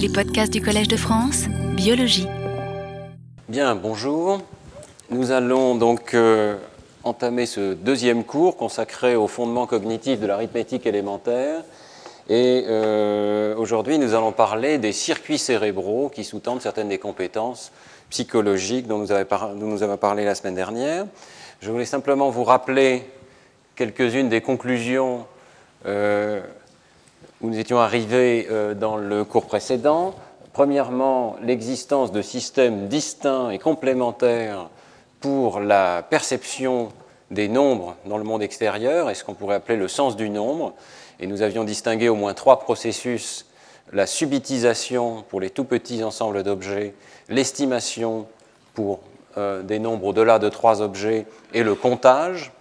Les podcasts du Collège de France, biologie. Bien, bonjour. Nous allons donc euh, entamer ce deuxième cours consacré au fondement cognitif de l'arithmétique élémentaire. Et euh, aujourd'hui, nous allons parler des circuits cérébraux qui sous-tendent certaines des compétences psychologiques dont nous, avons parlé la semaine dernière. Je voulais simplement vous rappeler quelques-unes des conclusions euh, nous étions arrivés euh, dans le cours précédent. Premièrement, l'existence de systèmes distincts et complémentaires pour la perception des nombres dans le monde extérieur et ce qu'on pourrait appeler le sens du nombre. Et nous avions distingué au moins trois processus la subitisation pour les tout petits ensembles d'objets, l'estimation pour euh, des nombres au-delà de trois objets et le comptage.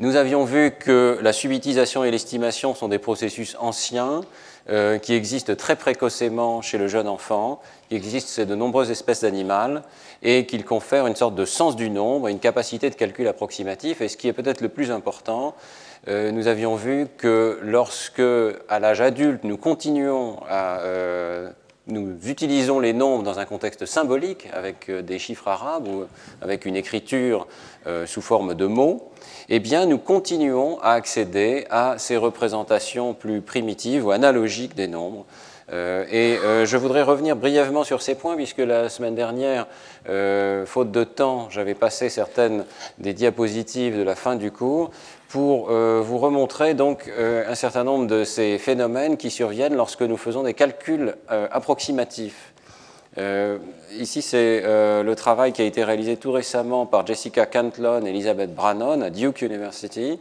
Nous avions vu que la subitisation et l'estimation sont des processus anciens euh, qui existent très précocement chez le jeune enfant, qui existent chez de nombreuses espèces d'animaux et qu'ils confèrent une sorte de sens du nombre une capacité de calcul approximatif. Et ce qui est peut-être le plus important, euh, nous avions vu que lorsque, à l'âge adulte, nous continuons à euh, nous utilisons les nombres dans un contexte symbolique, avec des chiffres arabes ou avec une écriture sous forme de mots, eh bien, nous continuons à accéder à ces représentations plus primitives ou analogiques des nombres. Euh, et euh, je voudrais revenir brièvement sur ces points, puisque la semaine dernière, euh, faute de temps, j'avais passé certaines des diapositives de la fin du cours pour vous remontrer un certain nombre de ces phénomènes qui surviennent lorsque nous faisons des calculs approximatifs. Euh, ici, c'est euh, le travail qui a été réalisé tout récemment par Jessica Cantlon et Elizabeth Brannon à Duke University,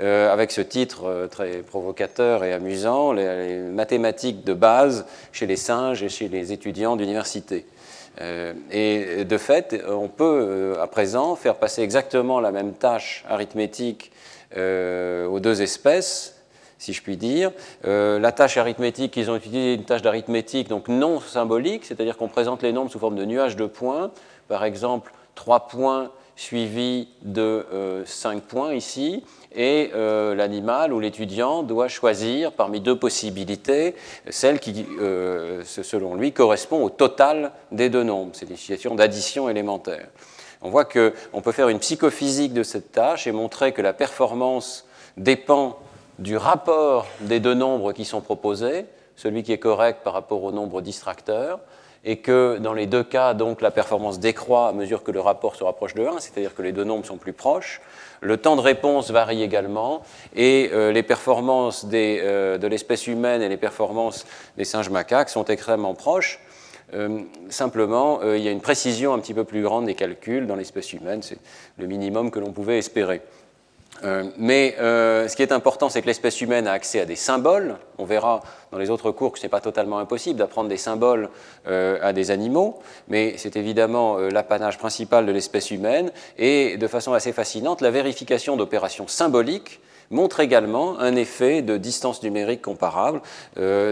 euh, avec ce titre très provocateur et amusant, les, mathématiques de base chez les singes et chez les étudiants d'université. et de fait, on peut à présent faire passer exactement la même tâche arithmétique aux deux espèces si je puis dire. Euh, la tâche arithmétique, ils ont utilisé une tâche d'arithmétique donc non symbolique, c'est-à-dire qu'on présente les nombres sous forme de nuages de points. Par exemple, 3 points suivis de 5 euh, points ici, et euh, l'animal ou l'étudiant doit choisir parmi deux possibilités celle qui, selon lui, correspond au total des deux nombres. C'est une situation d'addition élémentaire. On voit qu'on peut faire une psychophysique de cette tâche et montrer que la performance dépend du rapport des deux nombres qui sont proposés, celui qui est correct par rapport au nombre distracteur, et que dans les deux cas, donc, la performance décroît à mesure que le rapport se rapproche de 1, c'est-à-dire que les deux nombres sont plus proches. Le temps de réponse varie également, et euh, les performances euh, de l'espèce humaine et les performances des singes macaques sont extrêmement proches. Euh, simplement, il y a une précision un petit peu plus grande des calculs dans l'espèce humaine, c'est le minimum que l'on pouvait espérer. Euh, mais euh, ce qui est important, c'est que l'espèce humaine a accès à des symboles. On verra dans les autres cours que ce n'est pas totalement impossible d'apprendre des symboles euh, à des animaux, mais c'est évidemment l'apanage principal de l'espèce humaine. Et de façon assez fascinante, la vérification d'opérations symboliques montre également un effet de distance numérique comparable.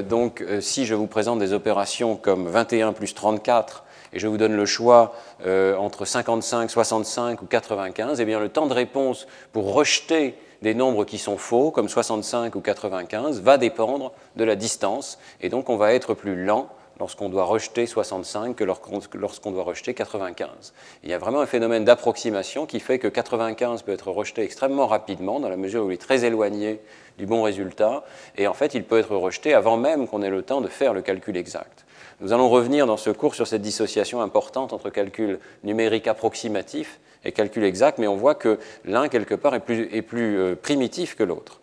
donc, si je vous présente des opérations comme 21 plus 34 et je vous donne le choix euh, entre 55, 65 ou 95, eh bien le temps de réponse pour rejeter des nombres qui sont faux, comme 65 ou 95, va dépendre de la distance, et donc on va être plus lent lorsqu'on doit rejeter 65 que lorsqu'on doit rejeter 95. Il y a vraiment un phénomène d'approximation qui fait que 95 peut être rejeté extrêmement rapidement, dans la mesure où il est très éloigné du bon résultat, et en fait il peut être rejeté avant même qu'on ait le temps de faire le calcul exact. Nous allons revenir dans ce cours sur cette dissociation importante entre calcul numérique approximatif et calcul exact, mais on voit que l'un, quelque part, est plus, euh, primitif que l'autre.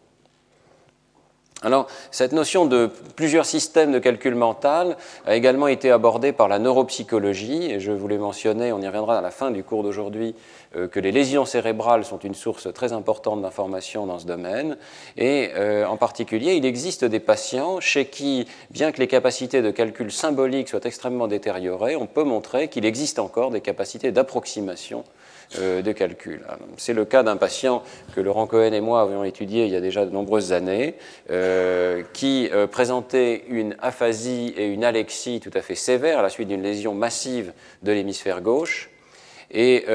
Alors, cette notion de plusieurs systèmes de calcul mental a également été abordée par la neuropsychologie, et je voulais mentionner, on y reviendra à la fin du cours d'aujourd'hui, euh, que les lésions cérébrales sont une source très importante d'informations dans ce domaine, et euh, en particulier, il existe des patients chez qui, bien que les capacités de calcul symbolique soient extrêmement détériorées, on peut montrer qu'il existe encore des capacités d'approximation de calcul. C'est le cas d'un patient que Laurent Cohen et moi avions étudié il y a déjà de nombreuses années, euh, qui euh, présentait une aphasie et une alexie tout à fait sévères à la suite d'une lésion massive de l'hémisphère gauche et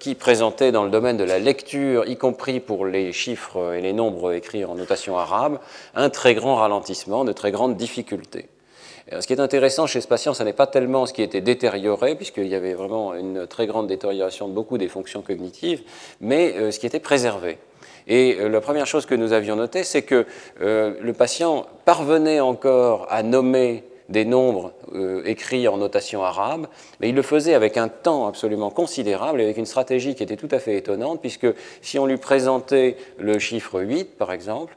qui présentait dans le domaine de la lecture, y compris pour les chiffres et les nombres écrits en notation arabe, un très grand ralentissement, de très grandes difficultés. Ce qui est intéressant chez ce patient, ce n'est pas tellement ce qui était détérioré, puisqu'il y avait vraiment une très grande détérioration de beaucoup des fonctions cognitives, mais ce qui était préservé. Et la première chose que nous avions notée, c'est que le patient parvenait encore à nommer des nombres euh, écrits en notation arabe, mais il le faisait avec un temps absolument considérable et avec une stratégie qui était tout à fait étonnante, puisque si on lui présentait le chiffre 8, par exemple,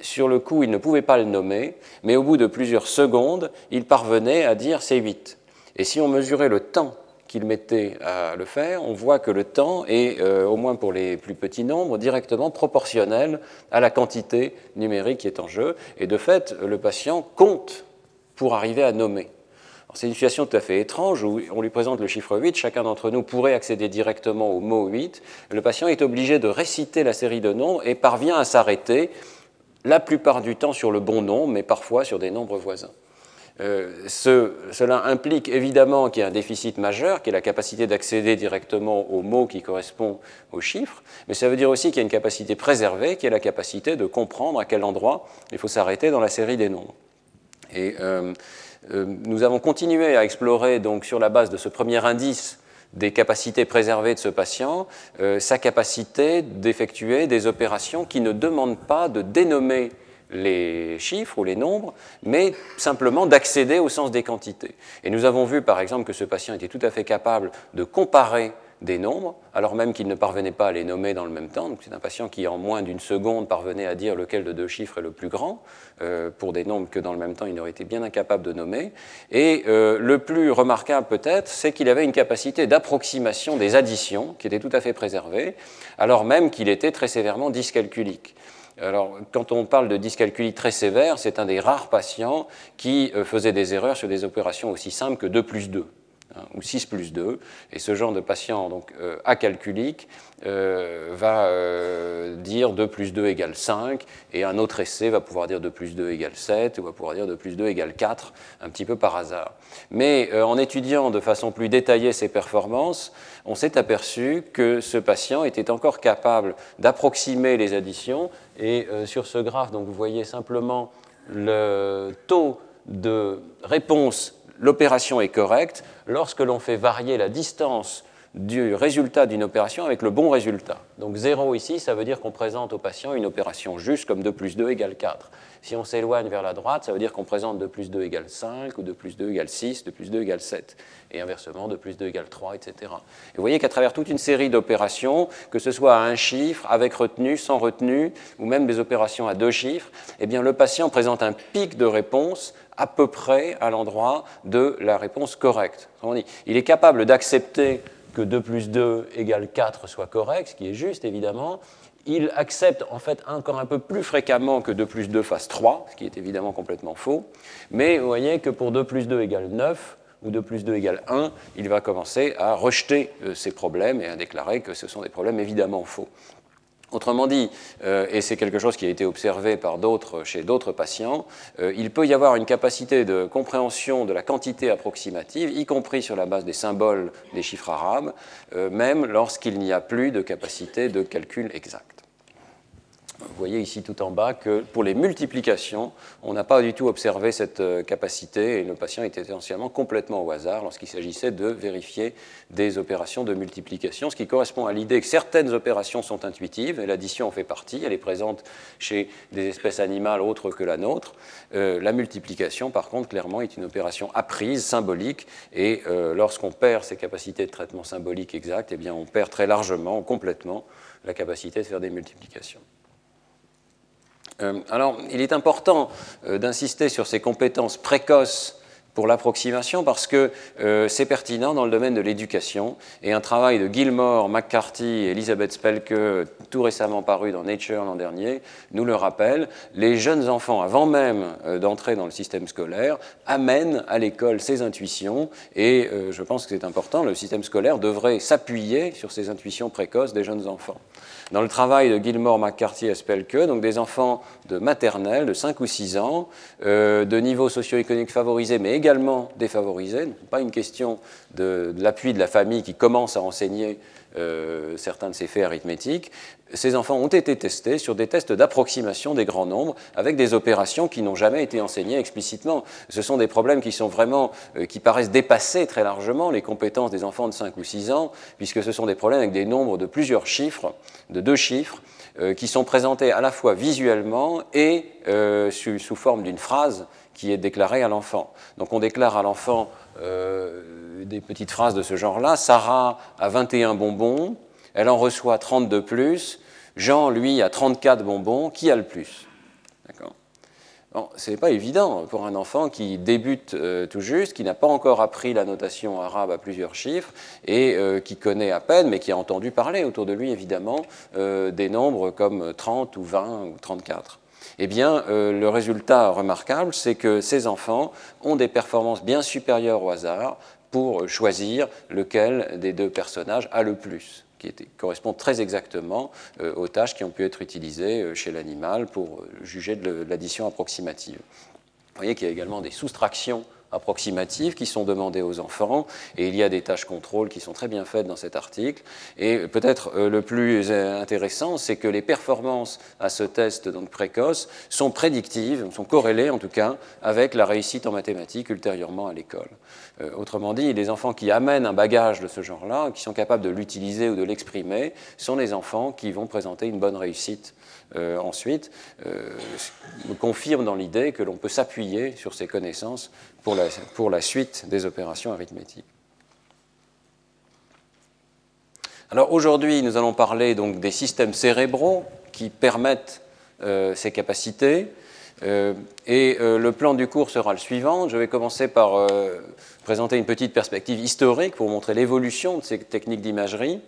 sur le coup, il ne pouvait pas le nommer, mais au bout de plusieurs secondes, il parvenait à dire c'est 8. Et si on mesurait le temps qu'il mettait à le faire, on voit que le temps est, euh, au moins pour les plus petits nombres, directement proportionnel à la quantité numérique qui est en jeu. Et de fait, le patient compte pour arriver à nommer. C'est une situation tout à fait étrange où on lui présente le chiffre 8, chacun d'entre nous pourrait accéder directement au mot 8. Le patient est obligé de réciter la série de nombres et parvient à s'arrêter la plupart du temps sur le bon nombre, mais parfois sur des nombres voisins. Euh, cela implique évidemment qu'il y a un déficit majeur, qui est la capacité d'accéder directement au mot qui correspond au chiffre, mais ça veut dire aussi qu'il y a une capacité préservée, qui est la capacité de comprendre à quel endroit il faut s'arrêter dans la série des nombres. Et euh, euh, nous avons continué à explorer, donc, sur la base de ce premier indice des capacités préservées de ce patient, euh, sa capacité d'effectuer des opérations qui ne demandent pas de dénommer les chiffres ou les nombres, mais simplement d'accéder au sens des quantités. Et nous avons vu par exemple que ce patient était tout à fait capable de comparer des nombres, alors même qu'il ne parvenait pas à les nommer dans le même temps. C'est un patient qui, en moins d'une seconde, parvenait à dire lequel de deux chiffres est le plus grand, euh, pour des nombres que dans le même temps il aurait été bien incapable de nommer. Et euh, le plus remarquable peut-être, c'est qu'il avait une capacité d'approximation des additions qui était tout à fait préservée, alors même qu'il était très sévèrement dyscalculique. Alors, quand on parle de dyscalculie très sévère, c'est un des rares patients qui euh, faisait des erreurs sur des opérations aussi simples que 2 plus 2. Ou 6 plus 2. Et ce genre de patient euh, acalculique euh, va euh, dire 2 plus 2 égale 5, et un autre essai va pouvoir dire 2 plus 2 égale 7, ou va pouvoir dire 2 plus 2 égale 4, un petit peu par hasard. Mais en étudiant de façon plus détaillée ses performances, on s'est aperçu que ce patient était encore capable d'approximer les additions, et sur ce graphe, donc, vous voyez simplement le taux de réponse l'opération est correcte lorsque l'on fait varier la distance du résultat d'une opération avec le bon résultat. Donc 0 ici, ça veut dire qu'on présente au patient une opération juste comme 2 plus 2 égale 4. Si on s'éloigne vers la droite, ça veut dire qu'on présente 2 plus 2 égale 5, ou 2 plus 2 égale 6, 2 plus 2 égale 7. Et inversement, 2 plus 2 égale 3, etc. Et vous voyez qu'à travers toute une série d'opérations, que ce soit à un chiffre, avec retenue, sans retenue, ou même des opérations à deux chiffres, eh bien, le patient présente un pic de réponse à peu près à l'endroit de la réponse correcte. Il est capable d'accepter que 2 plus 2 égale 4 soit correct, ce qui est juste évidemment. Il accepte en fait encore un peu plus fréquemment que 2 plus 2 fasse 3, ce qui est évidemment complètement faux. Mais vous voyez que pour 2 plus 2 égale 9, ou 2 plus 2 égale 1, il va commencer à rejeter euh, ces problèmes et à déclarer que ce sont des problèmes évidemment faux. Autrement dit, euh, et c'est quelque chose qui a été observé par chez d'autres patients, euh, il peut y avoir une capacité de compréhension de la quantité approximative, y compris sur la base des symboles des chiffres arabes, euh, même lorsqu'il n'y a plus de capacité de calcul exact. Vous voyez ici tout en bas que pour les multiplications, on n'a pas du tout observé cette euh, capacité et le patient était essentiellement complètement au hasard lorsqu'il s'agissait de vérifier des opérations de multiplication, ce qui correspond à l'idée que certaines opérations sont intuitives et l'addition en fait partie, elle est présente chez des espèces animales autres que la nôtre. Euh, la multiplication, par contre, clairement, est une opération apprise, symbolique, et euh, lorsqu'on perd ces capacités de traitement symbolique exactes, eh bien, on perd très largement, complètement, la capacité de faire des multiplications. Euh, alors, il est important euh, d'insister sur ces compétences précoces pour l'approximation parce que euh, c'est pertinent dans le domaine de l'éducation. Et un travail de Gilmore, McCarthy et Elisabeth Spelke, tout récemment paru dans Nature l'an dernier, nous le rappelle. Les jeunes enfants, avant même d'entrer dans le système scolaire, amènent à l'école ces intuitions. Et je pense que c'est important, le système scolaire devrait s'appuyer sur ces intuitions précoces des jeunes enfants dans le travail de Gilmore, McCarthy et Spelke, donc des enfants de maternelle, de 5 ou 6 ans, euh, de niveau socio-économique favorisé, mais également défavorisé. Pas une question de, l'appui de la famille qui commence à enseigner euh, certains de ces faits arithmétiques. Ces enfants ont été testés sur des tests d'approximation des grands nombres avec des opérations qui n'ont jamais été enseignées explicitement. Ce sont des problèmes qui sont vraiment, euh, qui paraissent dépasser très largement les compétences des enfants de 5 ou 6 ans, puisque ce sont des problèmes avec des nombres de plusieurs chiffres, de deux chiffres, euh, qui sont présentés à la fois visuellement et euh, sous, forme d'une phrase qui est déclarée à l'enfant. Donc on déclare à l'enfant des petites phrases de ce genre-là. Sarah a 21 bonbons, elle en reçoit 30 de plus. Jean, lui, a 34 bonbons. Qui a le plus? D'accord ce n'est pas évident pour un enfant qui débute euh, tout juste, qui n'a pas encore appris la notation arabe à plusieurs chiffres et euh, qui connaît à peine, mais qui a entendu parler autour de lui, évidemment, euh, des nombres comme 30 ou 20 ou 34. Eh bien, le résultat remarquable, c'est que ces enfants ont des performances bien supérieures au hasard pour choisir lequel des deux personnages a le plus qui correspond très exactement euh, aux tâches qui ont pu être utilisées euh, chez l'animal pour euh, juger de l'addition approximative. Vous voyez qu'il y a également des soustractions approximatives qui sont demandées aux enfants, et il y a des tâches contrôle qui sont très bien faites dans cet article. Et peut-être euh, le plus euh, intéressant, c'est que les performances à ce test donc précoce sont prédictives, sont corrélées en tout cas avec la réussite en mathématiques ultérieurement à l'école. Euh, autrement dit, les enfants qui amènent un bagage de ce genre-là, qui sont capables de l'utiliser ou de l'exprimer, sont les enfants qui vont présenter une bonne réussite euh, ensuite, euh, me confirme dans l'idée que l'on peut s'appuyer sur ces connaissances pour la, pour la suite des opérations arithmétiques. Alors aujourd'hui, nous allons parler donc des systèmes cérébraux qui permettent euh, ces capacités. et le plan du cours sera le suivant. Je vais commencer par présenter une petite perspective historique pour montrer l'évolution de ces techniques d'imagerie.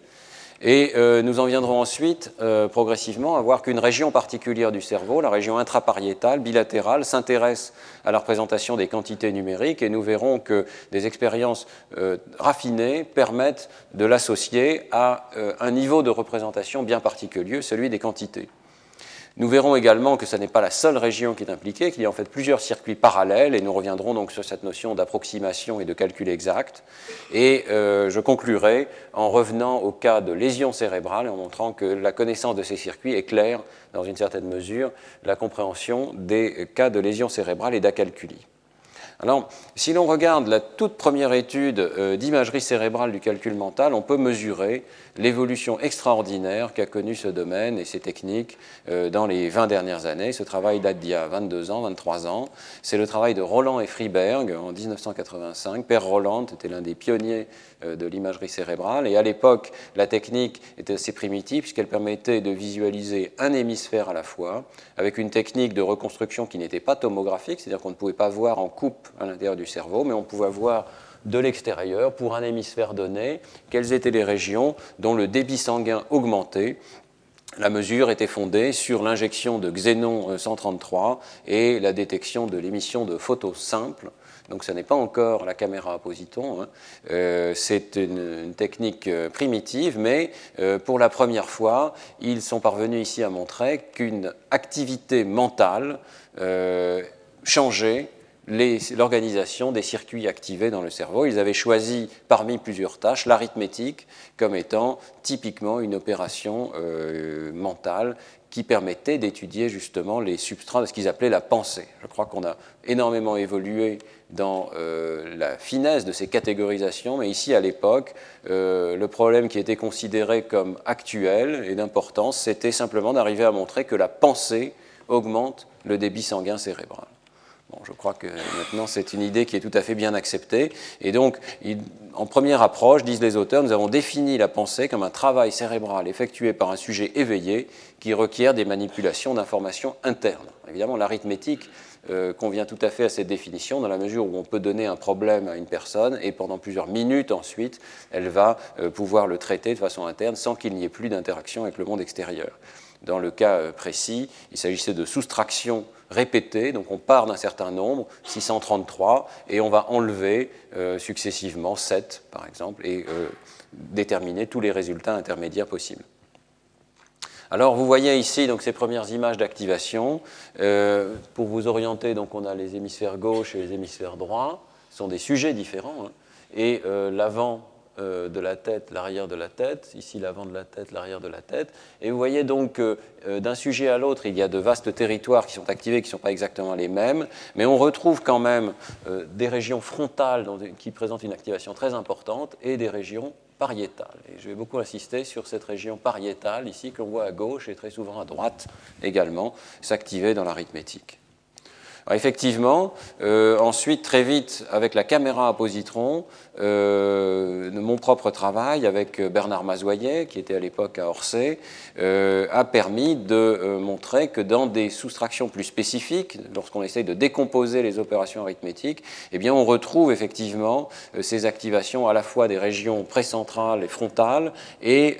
Et euh, nous en viendrons ensuite euh, progressivement à voir qu'une région particulière du cerveau, la région intrapariétale, bilatérale, s'intéresse à la représentation des quantités numériques et nous verrons que des expériences euh, raffinées permettent de l'associer à un niveau de représentation bien particulier, celui des quantités. Nous verrons également que ce n'est pas la seule région qui est impliquée, qu'il y a en fait plusieurs circuits parallèles, et nous reviendrons donc sur cette notion d'approximation et de calcul exact. Et euh, je conclurai en revenant au cas de lésions cérébrales et en montrant que la connaissance de ces circuits éclaire, dans une certaine mesure, la compréhension des cas de lésions cérébrales et d'acalculie. Alors, si l'on regarde la toute première étude euh, d'imagerie cérébrale du calcul mental, on peut mesurer l'évolution extraordinaire qu'a connue ce domaine et ces techniques euh, dans les 20 dernières années. Ce travail date d'il y a 22 ans, 23 ans. C'est le travail de Roland et Friberg en 1985. Père Roland était l'un des pionniers euh, de l'imagerie cérébrale et à l'époque, la technique était assez primitive puisqu'elle permettait de visualiser un hémisphère à la fois avec une technique de reconstruction qui n'était pas tomographique, c'est-à-dire qu'on ne pouvait pas voir en coupe à l'intérieur du cerveau, mais on pouvait voir de l'extérieur, pour un hémisphère donné, quelles étaient les régions dont le débit sanguin augmentait. La mesure était fondée sur l'injection de xénon 133 et la détection de l'émission de photos simples. Donc ce n'est pas encore la caméra à positons, hein. euh, c'est une, technique euh, primitive, mais euh, pour la première fois, ils sont parvenus ici à montrer qu'une activité mentale changeait l'organisation des circuits activés dans le cerveau. Ils avaient choisi parmi plusieurs tâches l'arithmétique comme étant typiquement une opération euh, mentale qui permettait d'étudier justement les substrats de ce qu'ils appelaient la pensée. Je crois qu'on a énormément évolué dans euh, la finesse de ces catégorisations, mais ici à l'époque, euh, le problème qui était considéré comme actuel et d'importance, c'était simplement d'arriver à montrer que la pensée augmente le débit sanguin cérébral je crois que maintenant c'est une idée qui est tout à fait bien acceptée. Et donc, en première approche, disent les auteurs, nous avons défini la pensée comme un travail cérébral effectué par un sujet éveillé qui requiert des manipulations d'informations internes. Évidemment, l'arithmétique euh, convient tout à fait à cette définition dans la mesure où on peut donner un problème à une personne et pendant plusieurs minutes ensuite, elle va euh, pouvoir le traiter de façon interne sans qu'il n'y ait plus d'interaction avec le monde extérieur. Dans le cas euh, précis, il s'agissait de soustraction répétée, donc on part d'un certain nombre, 633, et on va enlever euh, successivement 7, par exemple, et euh, déterminer tous les résultats intermédiaires possibles. Alors vous voyez ici donc, ces premières images d'activation. pour vous orienter, donc, on a les hémisphères gauche et les hémisphères droits. Ce sont des sujets différents. Hein. et l'avant euh, de la tête, l'arrière de la tête, ici l'avant de la tête, l'arrière de la tête. Et vous voyez donc que euh, d'un sujet à l'autre, il y a de vastes territoires qui sont activés, qui ne sont pas exactement les mêmes, mais on retrouve quand même euh, des régions frontales qui présentent une activation très importante et des régions pariétales. Et je vais beaucoup insister sur cette région pariétale ici que l'on voit à gauche et très souvent à droite également s'activer dans l'arithmétique effectivement, euh, ensuite, très vite, avec la caméra à positron, euh, mon propre travail avec Bernard Mazoyer, qui était à l'époque à Orsay, euh, a permis de montrer que dans des soustractions plus spécifiques, lorsqu'on essaye de décomposer les opérations arithmétiques, eh bien, on retrouve effectivement ces activations à la fois des régions précentrales et frontales et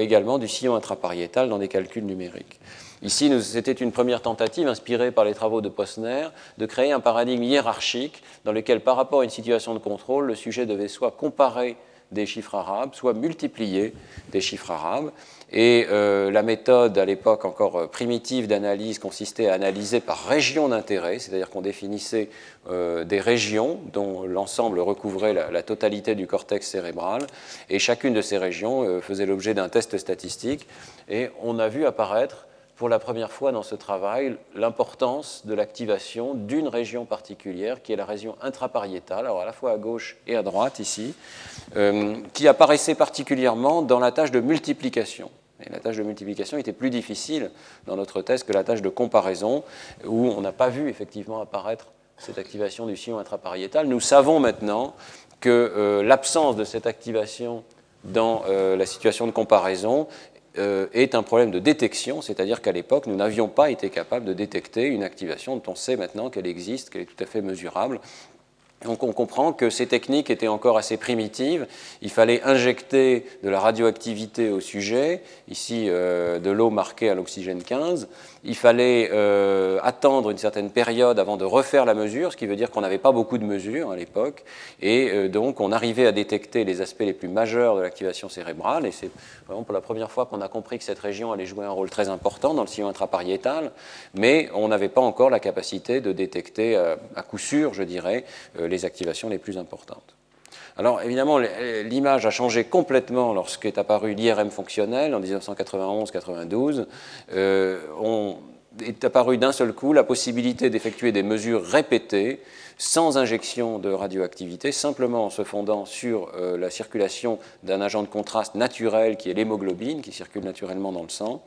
également du sillon intrapariétal dans des calculs numériques. Ici, c'était une première tentative, inspirée par les travaux de Posner, de créer un paradigme hiérarchique dans lequel, par rapport à une situation de contrôle, le sujet devait soit comparer des chiffres arabes, soit multiplier des chiffres arabes. Et euh, la méthode, à l'époque encore euh, primitive d'analyse, consistait à analyser par région d'intérêt, c'est-à-dire qu'on définissait euh, des régions dont l'ensemble recouvrait la, la, totalité du cortex cérébral, et chacune de ces régions faisait l'objet d'un test statistique, et on a vu apparaître pour la première fois dans ce travail l'importance de l'activation d'une région particulière, qui est la région intrapariétale, alors à la fois à gauche et à droite ici, euh, qui apparaissait particulièrement dans la tâche de multiplication. La tâche de multiplication était plus difficile dans notre test que la tâche de comparaison, où on n'a pas vu effectivement apparaître cette activation du sillon intrapariétal. Nous savons maintenant que euh, l'absence de cette activation dans euh, la situation de comparaison est un problème de détection, c'est-à-dire qu'à l'époque, nous n'avions pas été capables de détecter une activation dont on sait maintenant qu'elle existe, qu'elle est tout à fait mesurable. Donc on comprend que ces techniques étaient encore assez primitives. Il fallait injecter de la radioactivité au sujet, ici euh, de l'eau marquée à l'oxygène 15, il fallait euh, attendre une certaine période avant de refaire la mesure, ce qui veut dire qu'on n'avait pas beaucoup de mesures à l'époque, et euh, donc on arrivait à détecter les aspects les plus majeurs de l'activation cérébrale, et c'est vraiment pour la première fois qu'on a compris que cette région allait jouer un rôle très important dans le sillon intrapariétal, mais on n'avait pas encore la capacité de détecter à coup sûr, je dirais, les activations les plus importantes. Alors évidemment, l'image a changé complètement lorsqu'est apparu l'IRM fonctionnel en 1991-92. Euh, est apparu d'un seul coup la possibilité d'effectuer des mesures répétées sans injection de radioactivité, simplement en se fondant sur euh, la circulation d'un agent de contraste naturel qui est l'hémoglobine, qui circule naturellement dans le sang.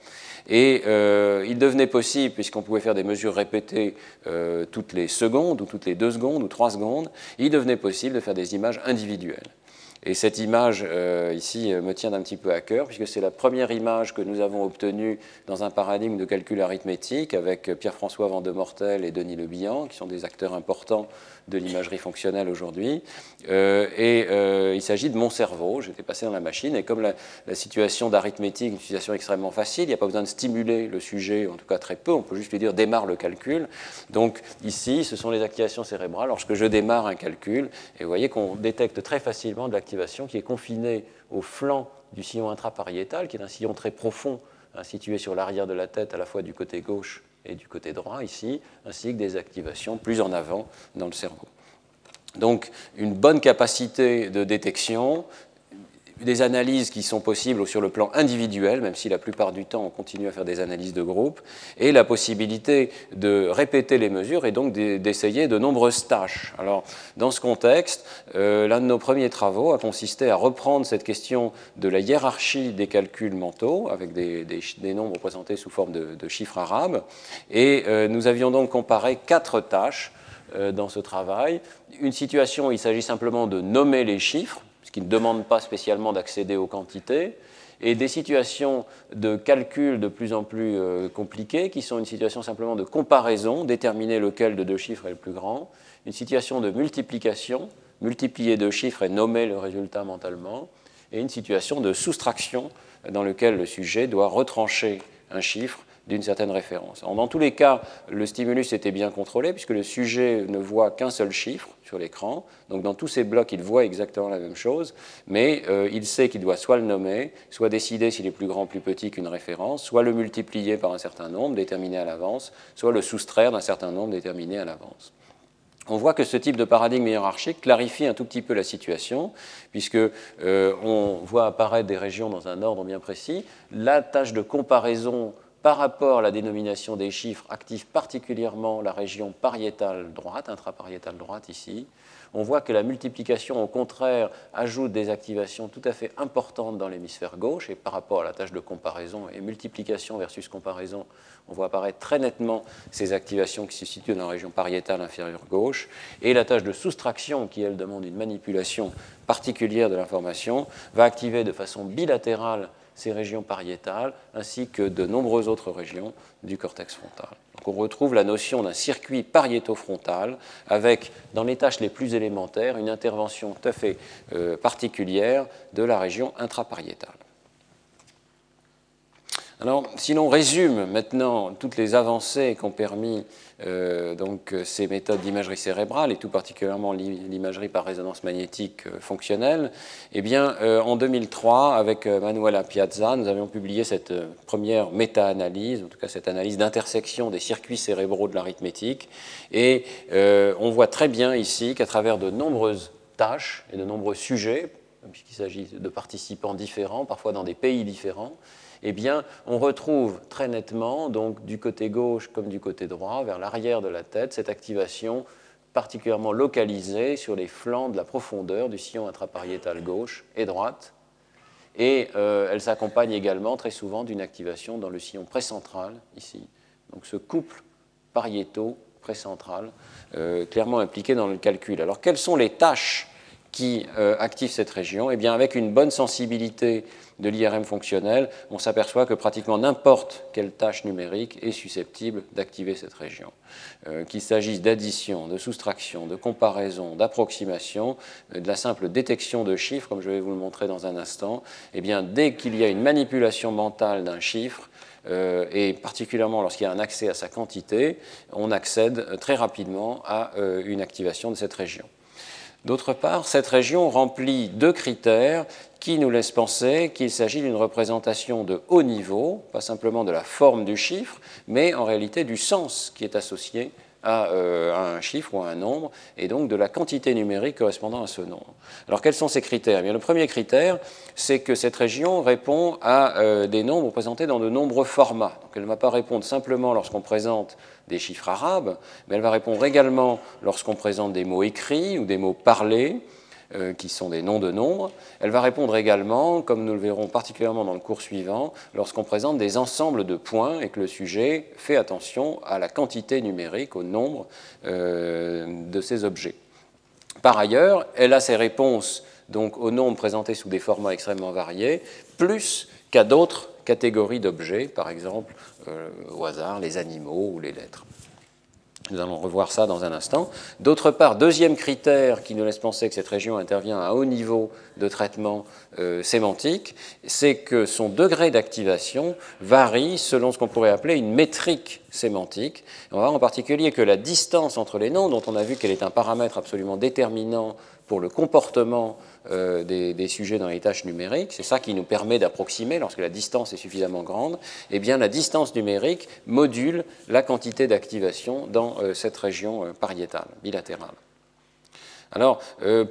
Et euh, il devenait possible, puisqu'on pouvait faire des mesures répétées euh, toutes les secondes, ou toutes les deux secondes, ou trois secondes, il devenait possible de faire des images individuelles. Et cette image euh, ici me tient un petit peu à cœur, puisque c'est la première image que nous avons obtenue dans un paradigme de calcul arithmétique avec Pierre-François Vandemortel et Denis Le Bihan, qui sont des acteurs importants de l'imagerie fonctionnelle aujourd'hui. Euh, et euh, il s'agit de mon cerveau. J'étais passé dans la machine, et comme la, situation d'arithmétique est une situation extrêmement facile, il n'y a pas besoin de stimuler le sujet, en tout cas très peu, on peut juste lui dire démarre le calcul. Donc ici, ce sont les activations cérébrales lorsque je démarre un calcul, et vous voyez qu'on détecte très facilement de l'activation qui est confinée au flanc du sillon intrapariétal, qui est un sillon très profond, hein, situé sur l'arrière de la tête, à la fois du côté gauche et du côté droit ici, ainsi que des activations plus en avant dans le cerveau. Donc une bonne capacité de détection, des analyses qui sont possibles sur le plan individuel, même si la plupart du temps on continue à faire des analyses de groupe, et la possibilité de répéter les mesures et donc d'essayer de nombreuses tâches. Alors, dans ce contexte, euh, l'un de nos premiers travaux a consisté à reprendre cette question de la hiérarchie des calculs mentaux, avec des, nombres représentés sous forme de, chiffres arabes, et euh, nous avions donc comparé quatre tâches euh, dans ce travail. Une situation il s'agit simplement de nommer les chiffres, qui ne demandent pas spécialement d'accéder aux quantités, et des situations de calcul de plus en plus euh, compliquées, qui sont une situation simplement de comparaison, déterminer lequel de deux chiffres est le plus grand, une situation de multiplication, multiplier deux chiffres et nommer le résultat mentalement, et une situation de soustraction dans laquelle le sujet doit retrancher un chiffre d'une certaine référence. dans tous les cas, le stimulus était bien contrôlé puisque le sujet ne voit qu'un seul chiffre sur l'écran. Donc dans tous ces blocs, il voit exactement la même chose, mais euh, il sait qu'il doit soit le nommer, soit décider s'il est plus grand plus petit qu'une référence, soit le multiplier par un certain nombre déterminé à l'avance, soit le soustraire d'un certain nombre déterminé à l'avance. on voit que ce type de paradigme hiérarchique clarifie un tout petit peu la situation, puisque euh, on voit apparaître des régions dans un ordre bien précis. La tâche de comparaison par rapport à la dénomination des chiffres active particulièrement la région pariétale droite, intrapariétale droite ici. On voit que la multiplication, au contraire, ajoute des activations tout à fait importantes dans l'hémisphère gauche, et par rapport à la tâche de comparaison et multiplication versus comparaison, on voit apparaître très nettement ces activations qui se situent dans la région pariétale inférieure gauche, et la tâche de soustraction, qui elle demande une manipulation particulière de l'information, va activer de façon bilatérale ces régions pariétales, ainsi que de nombreuses autres régions du cortex frontal. Donc on retrouve la notion d'un circuit pariéto-frontal avec, dans les tâches les plus élémentaires, une intervention tout à fait euh, particulière de la région intrapariétale. Alors, si l'on résume maintenant toutes les avancées qu'ont permis euh, donc, ces méthodes d'imagerie cérébrale, et tout particulièrement l'imagerie par résonance magnétique euh, fonctionnelle, eh bien, euh, en 2003, avec Manuela Piazza, nous avions publié cette première méta-analyse, en tout cas cette analyse d'intersection des circuits cérébraux de l'arithmétique, et on voit très bien ici qu'à travers de nombreuses tâches et de nombreux sujets, puisqu'il s'agit de participants différents, parfois dans des pays différents, eh bien, on retrouve très nettement, donc du côté gauche comme du côté droit, vers l'arrière de la tête, cette activation particulièrement localisée sur les flancs de la profondeur du sillon intrapariétal gauche et droite. Et euh, elle s'accompagne également très souvent d'une activation dans le sillon précentral, ici. Donc ce couple pariéto précentral, euh, clairement impliqué dans le calcul. Alors quelles sont les tâches qui euh, activent cette région Eh bien, avec une bonne sensibilité de l'IRM fonctionnel, on s'aperçoit que pratiquement n'importe quelle tâche numérique est susceptible d'activer cette région. Euh, qu'il s'agisse d'addition, de soustraction, de comparaison, d'approximation, euh, de la simple détection de chiffres, comme je vais vous le montrer dans un instant, eh bien, dès qu'il y a une manipulation mentale d'un chiffre, et particulièrement lorsqu'il y a un accès à sa quantité, on accède très rapidement à une activation de cette région. D'autre part, cette région remplit deux critères qui nous laissent penser qu'il s'agit d'une représentation de haut niveau, pas simplement de la forme du chiffre, mais en réalité du sens qui est associé euh, à, un chiffre ou à un nombre, et donc de la quantité numérique correspondant à ce nombre. Alors quels sont ces critères? Eh bien, Le premier critère, c'est que cette région répond à euh, des nombres présentés dans de nombreux formats. Donc elle ne va pas répondre simplement lorsqu'on présente des chiffres arabes, mais elle va répondre également lorsqu'on présente des mots écrits ou des mots parlés, euh, qui sont des noms de nombres. Elle va répondre également, comme nous le verrons particulièrement dans le cours suivant, lorsqu'on présente des ensembles de points et que le sujet fait attention à la quantité numérique, au nombre euh, de ces objets. Par ailleurs, elle a ses réponses donc aux nombres présentés sous des formats extrêmement variés, plus qu'à d'autres catégories d'objets, par exemple euh, au hasard les animaux ou les lettres. Nous allons revoir ça dans un instant. D'autre part, deuxième critère qui nous laisse penser que cette région intervient à haut niveau de traitement euh, sémantique, c'est que son degré d'activation varie selon ce qu'on pourrait appeler une métrique sémantique. On va voir en particulier que la distance entre les noms, dont on a vu qu'elle est un paramètre absolument déterminant pour le comportement euh, des, sujets dans les tâches numériques, c'est ça qui nous permet d'approximer lorsque la distance est suffisamment grande, eh bien la distance numérique module la quantité d'activation dans euh, cette région euh, pariétale, bilatérale. Alors,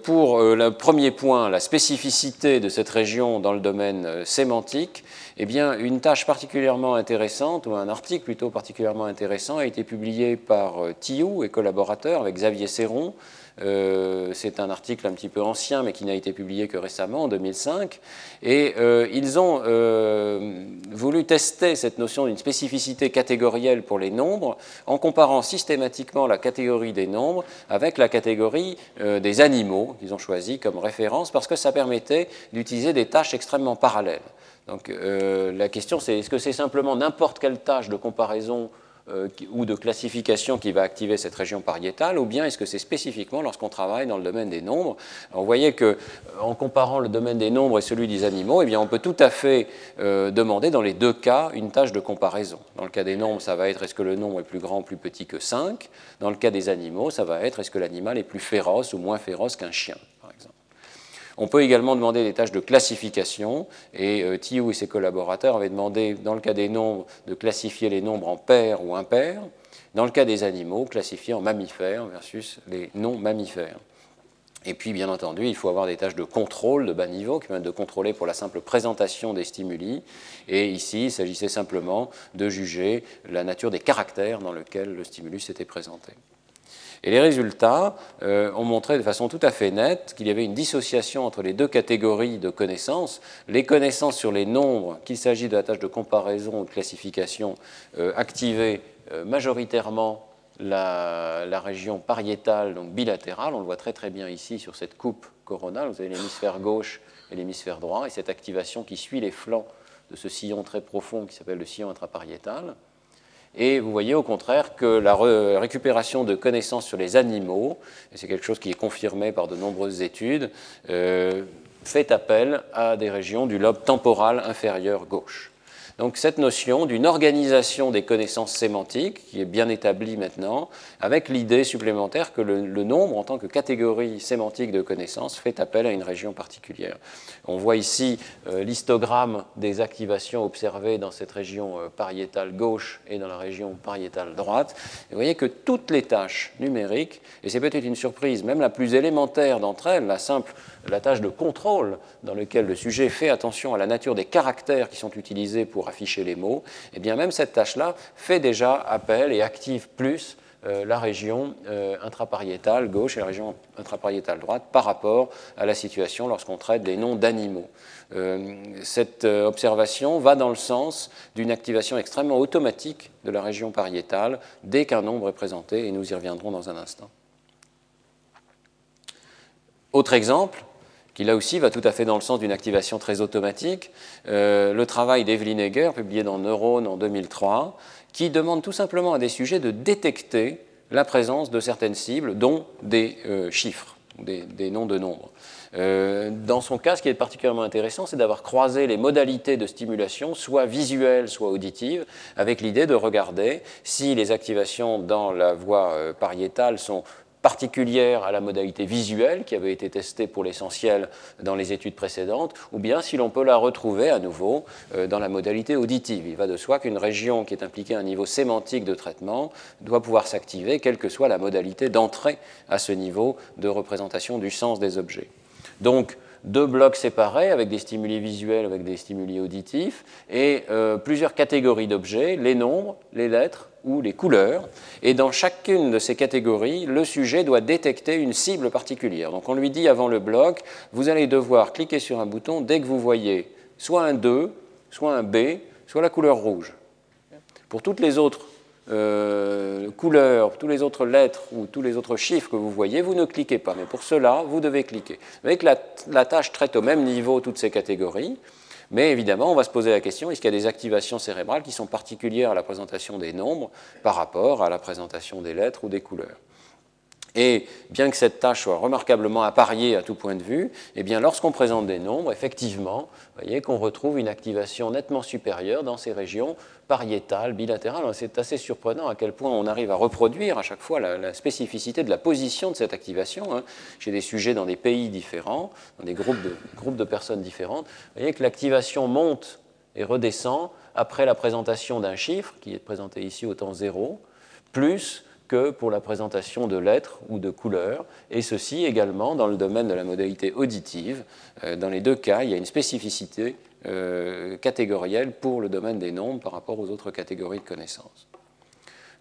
pour le premier point, la spécificité de cette région dans le domaine sémantique, eh bien, une tâche particulièrement intéressante, ou un article plutôt particulièrement intéressant, a été publié par Thiou et collaborateurs avec Xavier Serron euh, c'est un article un petit peu ancien, mais qui n'a été publié que récemment, en 2005. Et euh, ils ont euh, voulu tester cette notion d'une spécificité catégorielle pour les nombres en comparant systématiquement la catégorie des nombres avec la catégorie des animaux qu'ils ont choisi comme référence parce que ça permettait d'utiliser des tâches extrêmement parallèles. Donc la question c'est est-ce que c'est simplement n'importe quelle tâche de comparaison ou de classification qui va activer cette région pariétale, ou bien est-ce que c'est spécifiquement lorsqu'on travaille dans le domaine des nombres? On voyait que, euh, en comparant le domaine des nombres et celui des animaux, eh bien, on peut tout à fait euh, demander dans les deux cas une tâche de comparaison. Dans le cas des nombres, ça va être est-ce que le nombre est plus grand ou plus petit que 5 Dans le cas des animaux, ça va être est-ce que l'animal est plus féroce ou moins féroce qu'un chien? On peut également demander des tâches de classification, et euh, et ses collaborateurs avaient demandé, dans le cas des nombres, de classifier les nombres en pairs ou impairs, dans le cas des animaux, classifiés en mammifères versus les non-mammifères. Et puis, bien entendu, il faut avoir des tâches de contrôle de bas niveau qui permettent de contrôler pour la simple présentation des stimuli. Et ici, il s'agissait simplement de juger la nature des caractères dans lesquels le stimulus était présenté. Et les résultats euh, ont montré de façon tout à fait nette qu'il y avait une dissociation entre les deux catégories de connaissances. Les connaissances sur les nombres, qu'il s'agit de la tâche de comparaison ou de classification, euh, activaient euh, majoritairement la, région pariétale, donc bilatérale. On le voit très très bien ici sur cette coupe coronale. Vous avez l'hémisphère gauche et l'hémisphère droit, et cette activation qui suit les flancs de ce sillon très profond qui s'appelle le sillon intrapariétal. Et vous voyez au contraire que la récupération de connaissances sur les animaux, et c'est quelque chose qui est confirmé par de nombreuses études, euh, fait appel à des régions du lobe temporal inférieur gauche. Donc cette notion d'une organisation des connaissances sémantiques, qui est bien établie maintenant, avec l'idée supplémentaire que le, nombre, en tant que catégorie sémantique de connaissances, fait appel à une région particulière. On voit ici euh, l'histogramme des activations observées dans cette région euh, pariétale gauche et dans la région pariétale droite. vous voyez que toutes les tâches numériques, et c'est peut-être une surprise, même la plus élémentaire d'entre elles, la simple la tâche de contrôle dans laquelle le sujet fait attention à la nature des caractères qui sont utilisés pour afficher les mots, et eh bien même cette tâche-là fait déjà appel et active plus la région euh, intrapariétale gauche et la région intrapariétale droite par rapport à la situation lorsqu'on traite des noms d'animaux. Euh, cette observation va dans le sens d'une activation extrêmement automatique de la région pariétale dès qu'un nombre est présenté, et nous y reviendrons dans un instant. Autre exemple, qui là aussi va tout à fait dans le sens d'une activation très automatique. Euh, le travail d'Evelyn Egger, publié dans Neurone en 2003, qui demande tout simplement à des sujets de détecter la présence de certaines cibles, dont des euh, chiffres, des, noms de nombres. Euh, dans son cas, ce qui est particulièrement intéressant, c'est d'avoir croisé les modalités de stimulation, soit visuelles, soit auditives, avec l'idée de regarder si les activations dans la voie pariétale sont particulière à la modalité visuelle qui avait été testée pour l'essentiel dans les études précédentes, ou bien si l'on peut la retrouver à nouveau euh, dans la modalité auditive. Il va de soi qu'une région qui est impliquée à un niveau sémantique de traitement doit pouvoir s'activer, quelle que soit la modalité d'entrée à ce niveau de représentation du sens des objets. Donc, deux blocs séparés avec des stimuli visuels, avec des stimuli auditifs, et euh, plusieurs catégories d'objets, les nombres, les lettres, ou les couleurs. Et dans chacune de ces catégories, le sujet doit détecter une cible particulière. Donc on lui dit avant le bloc, vous allez devoir cliquer sur un bouton dès que vous voyez soit un 2, soit un B, soit la couleur rouge. Pour toutes les autres euh, couleurs, toutes les autres lettres ou tous les autres chiffres que vous voyez, vous ne cliquez pas. Mais pour cela, vous devez cliquer. Vous voyez que la, la tâche traite au même niveau toutes ces catégories. Mais évidemment, on va se poser la question, est-ce qu'il y a des activations cérébrales qui sont particulières à la présentation des nombres par rapport à la présentation des lettres ou des couleurs? Et bien que cette tâche soit remarquablement appariée à tout point de vue, eh bien lorsqu'on présente des nombres, effectivement, vous voyez qu'on retrouve une activation nettement supérieure dans ces régions pariétales, bilatérales. C'est assez surprenant à quel point on arrive à reproduire à chaque fois la, spécificité de la position de cette activation hein, chez des sujets dans des pays différents, dans des groupes de, groupes de personnes différentes. Vous voyez que l'activation monte et redescend après la présentation d'un chiffre qui est présenté ici au temps zéro, plus que pour la présentation de lettres ou de couleurs, et ceci également dans le domaine de la modalité auditive. Euh, dans les deux cas, il y a une spécificité euh, catégorielle pour le domaine des nombres par rapport aux autres catégories de connaissances.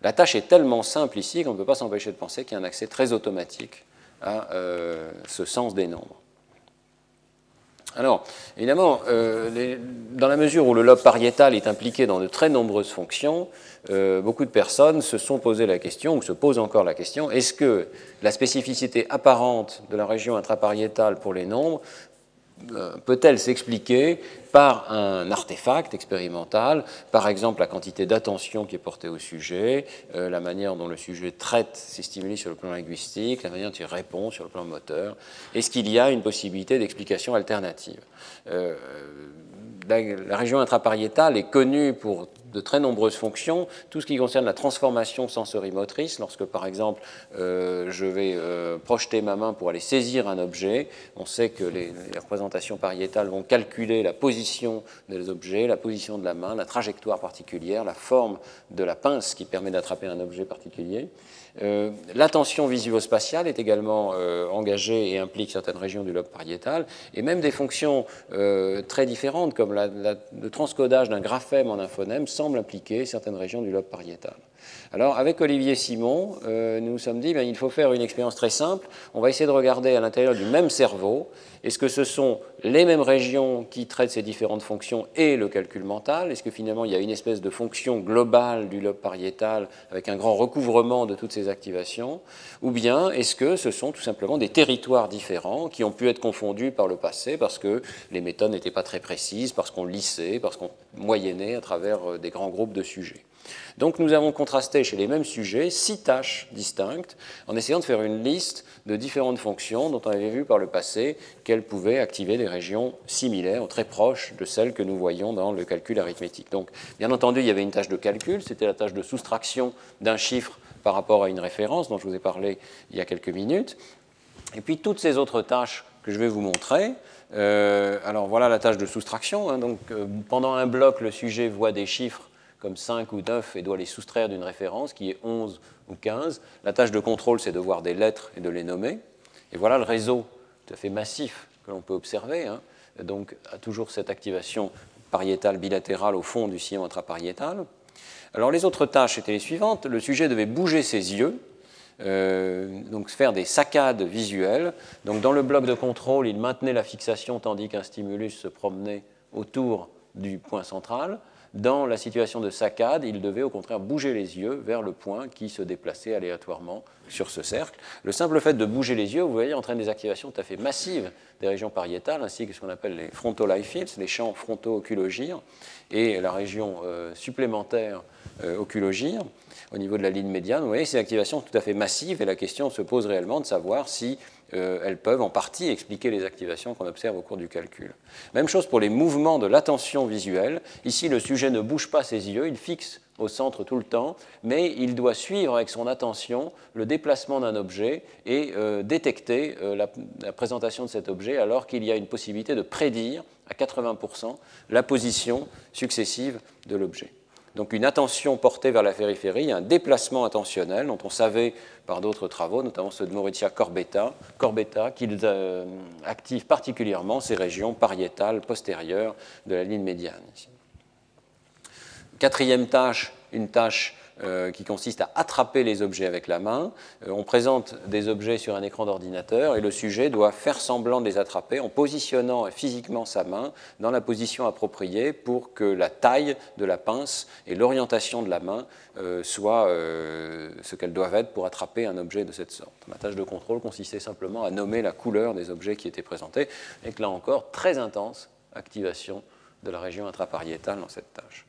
La tâche est tellement simple ici qu'on ne peut pas s'empêcher de penser qu'il y a un accès très automatique à euh, ce sens des nombres. Alors, évidemment, dans la mesure où le lobe pariétal est impliqué dans de très nombreuses fonctions, euh, beaucoup de personnes se sont posé la question, ou se posent encore la question, est-ce que la spécificité apparente de la région intrapariétale pour les nombres euh, peut-elle s'expliquer par un artefact expérimental, par exemple la quantité d'attention qui est portée au sujet, euh, la manière dont le sujet traite ses stimuli sur le plan linguistique, la manière dont il répond sur le plan moteur? Est-ce qu'il y a une possibilité d'explication alternative? La, région intrapariétale est connue pour de très nombreuses fonctions, tout ce qui concerne la transformation sensorimotrice, lorsque par exemple euh, je vais euh, projeter ma main pour aller saisir un objet, on sait que les, représentations pariétales vont calculer la position position des objets, la position de la main, la trajectoire particulière, la forme de la pince qui permet d'attraper un objet particulier. Euh, l'attention visuospatiale est également euh, engagée et implique certaines régions du lobe pariétal, et même des fonctions euh, très différentes, comme le transcodage d'un graphème en un phonème, semble impliquer certaines régions du lobe pariétal. Alors, avec Olivier Simon, nous nous sommes dit, ben, il faut faire une expérience très simple. On va essayer de regarder à l'intérieur du même cerveau est-ce que ce sont les mêmes régions qui traitent ces différentes fonctions et le calcul mental? Est-ce que finalement il y a une espèce de fonction globale du lobe pariétal avec un grand recouvrement de toutes ces activations? Ou bien est-ce que ce sont tout simplement des territoires différents qui ont pu être confondus par le passé parce que les méthodes n'étaient pas très précises, parce qu'on lissait, parce qu'on moyennait à travers euh, des grands groupes de sujets? Donc nous avons contrasté chez les mêmes sujets six tâches distinctes en essayant de faire une liste de différentes fonctions dont on avait vu par le passé qu'elles pouvaient activer des régions similaires, très proches de celles que nous voyons dans le calcul arithmétique. Donc bien entendu, il y avait une tâche de calcul, c'était la tâche de soustraction d'un chiffre par rapport à une référence dont je vous ai parlé il y a quelques minutes. Et puis toutes ces autres tâches que je vais vous montrer. Euh, alors voilà la tâche de soustraction. Hein. donc euh, pendant un bloc, le sujet voit des chiffres comme 5 ou 9 et doit les soustraire d'une référence qui est 11 ou 15. La tâche de contrôle, c'est de voir des lettres et de les nommer. Et voilà le réseau tout à fait massif que l'on peut observer. Hein. Donc, a toujours cette activation pariétale bilatérale au fond du sillon intrapariétal. Alors, les autres tâches étaient les suivantes. Le sujet devait bouger ses yeux, euh, donc faire des saccades visuelles. Donc, dans le bloc de contrôle, il maintenait la fixation tandis qu'un stimulus se promenait autour du point central. Dans la situation de saccade, il devait au contraire bouger les yeux vers le point qui se déplaçait aléatoirement sur ce cercle. Le simple fait de bouger les yeux, vous voyez, entraîne des activations tout à fait massives des régions pariétales, ainsi que ce qu'on appelle les frontal fields, les champs frontaux oculogyres, et la région euh, supplémentaire euh, oculogyre au niveau de la ligne médiane. Vous voyez, ces activations tout à fait massives, et la question se pose réellement de savoir si euh, elles peuvent en partie expliquer les activations qu'on observe au cours du calcul. Même chose pour les mouvements de l'attention visuelle. Ici, le sujet ne bouge pas ses yeux, il fixe au centre tout le temps, mais il doit suivre avec son attention le déplacement d'un objet et euh, détecter euh, la, présentation de cet objet alors qu'il y a une possibilité de prédire à 80% la position successive de l'objet. Donc une attention portée vers la périphérie, un déplacement attentionnel dont on savait par d'autres travaux, notamment ceux de Maurizia Corbetta, Corbetta qu'il euh, active particulièrement ces régions pariétales postérieures de la ligne médiane. Quatrième tâche, une tâche euh, qui consiste à attraper les objets avec la main. Euh, on présente des objets sur un écran d'ordinateur et le sujet doit faire semblant de les attraper en positionnant physiquement sa main dans la position appropriée pour que la taille de la pince et l'orientation de la main euh, soient ce qu'elles doivent être pour attraper un objet de cette sorte. La tâche de contrôle consistait simplement à nommer la couleur des objets qui étaient présentés, avec là encore très intense activation de la région intrapariétale dans cette tâche.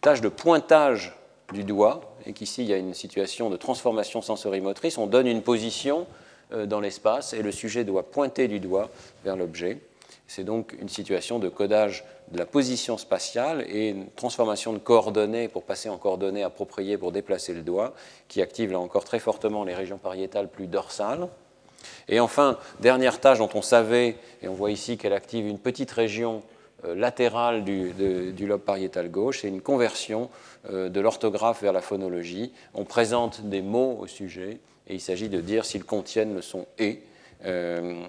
Tâche de pointage du doigt, et qu'ici il y a une situation de transformation sensorimotrice, on donne une position euh, dans l'espace et le sujet doit pointer du doigt vers l'objet. C'est donc une situation de codage de la position spatiale et une transformation de coordonnées pour passer en coordonnées appropriées pour déplacer le doigt, qui active là encore très fortement les régions pariétales plus dorsales. Et enfin, dernière tâche dont on savait, et on voit ici qu'elle active une petite région latérale du, du, lobe pariétal gauche, c'est une conversion euh, de l'orthographe vers la phonologie. On présente des mots au sujet et il s'agit de dire s'ils contiennent le son et, euh,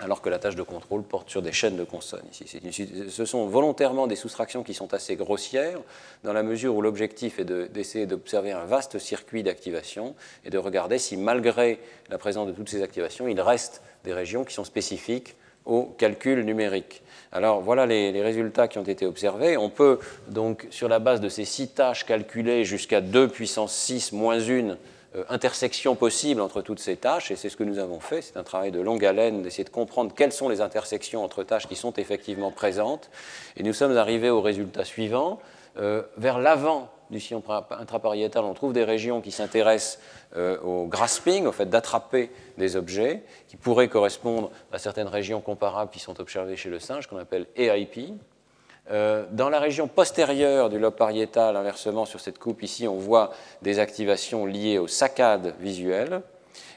alors que la tâche de contrôle porte sur des chaînes de consonnes. Ici. ce sont volontairement des soustractions qui sont assez grossières, dans la mesure où l'objectif est d'essayer d'observer un vaste circuit d'activation et de regarder si, malgré la présence de toutes ces activations, il reste des régions qui sont spécifiques au calcul numérique. Alors voilà les, résultats qui ont été observés. On peut donc, sur la base de ces six tâches, calculer jusqu'à 2 puissance 6 moins 1 euh, intersections possibles entre toutes ces tâches, et c'est ce que nous avons fait. C'est un travail de longue haleine d'essayer de comprendre quelles sont les intersections entre tâches qui sont effectivement présentes. Et nous sommes arrivés au résultat suivant. Euh, vers l'avant du sillon intrapariétal, on trouve des régions qui s'intéressent euh, au grasping, au fait d'attraper des objets, qui pourraient correspondre à certaines régions comparables qui sont observées chez le singe, qu'on appelle EIP. Euh, dans la région postérieure du lobe pariétal, inversement sur cette coupe ici, on voit des activations liées aux saccades visuelles.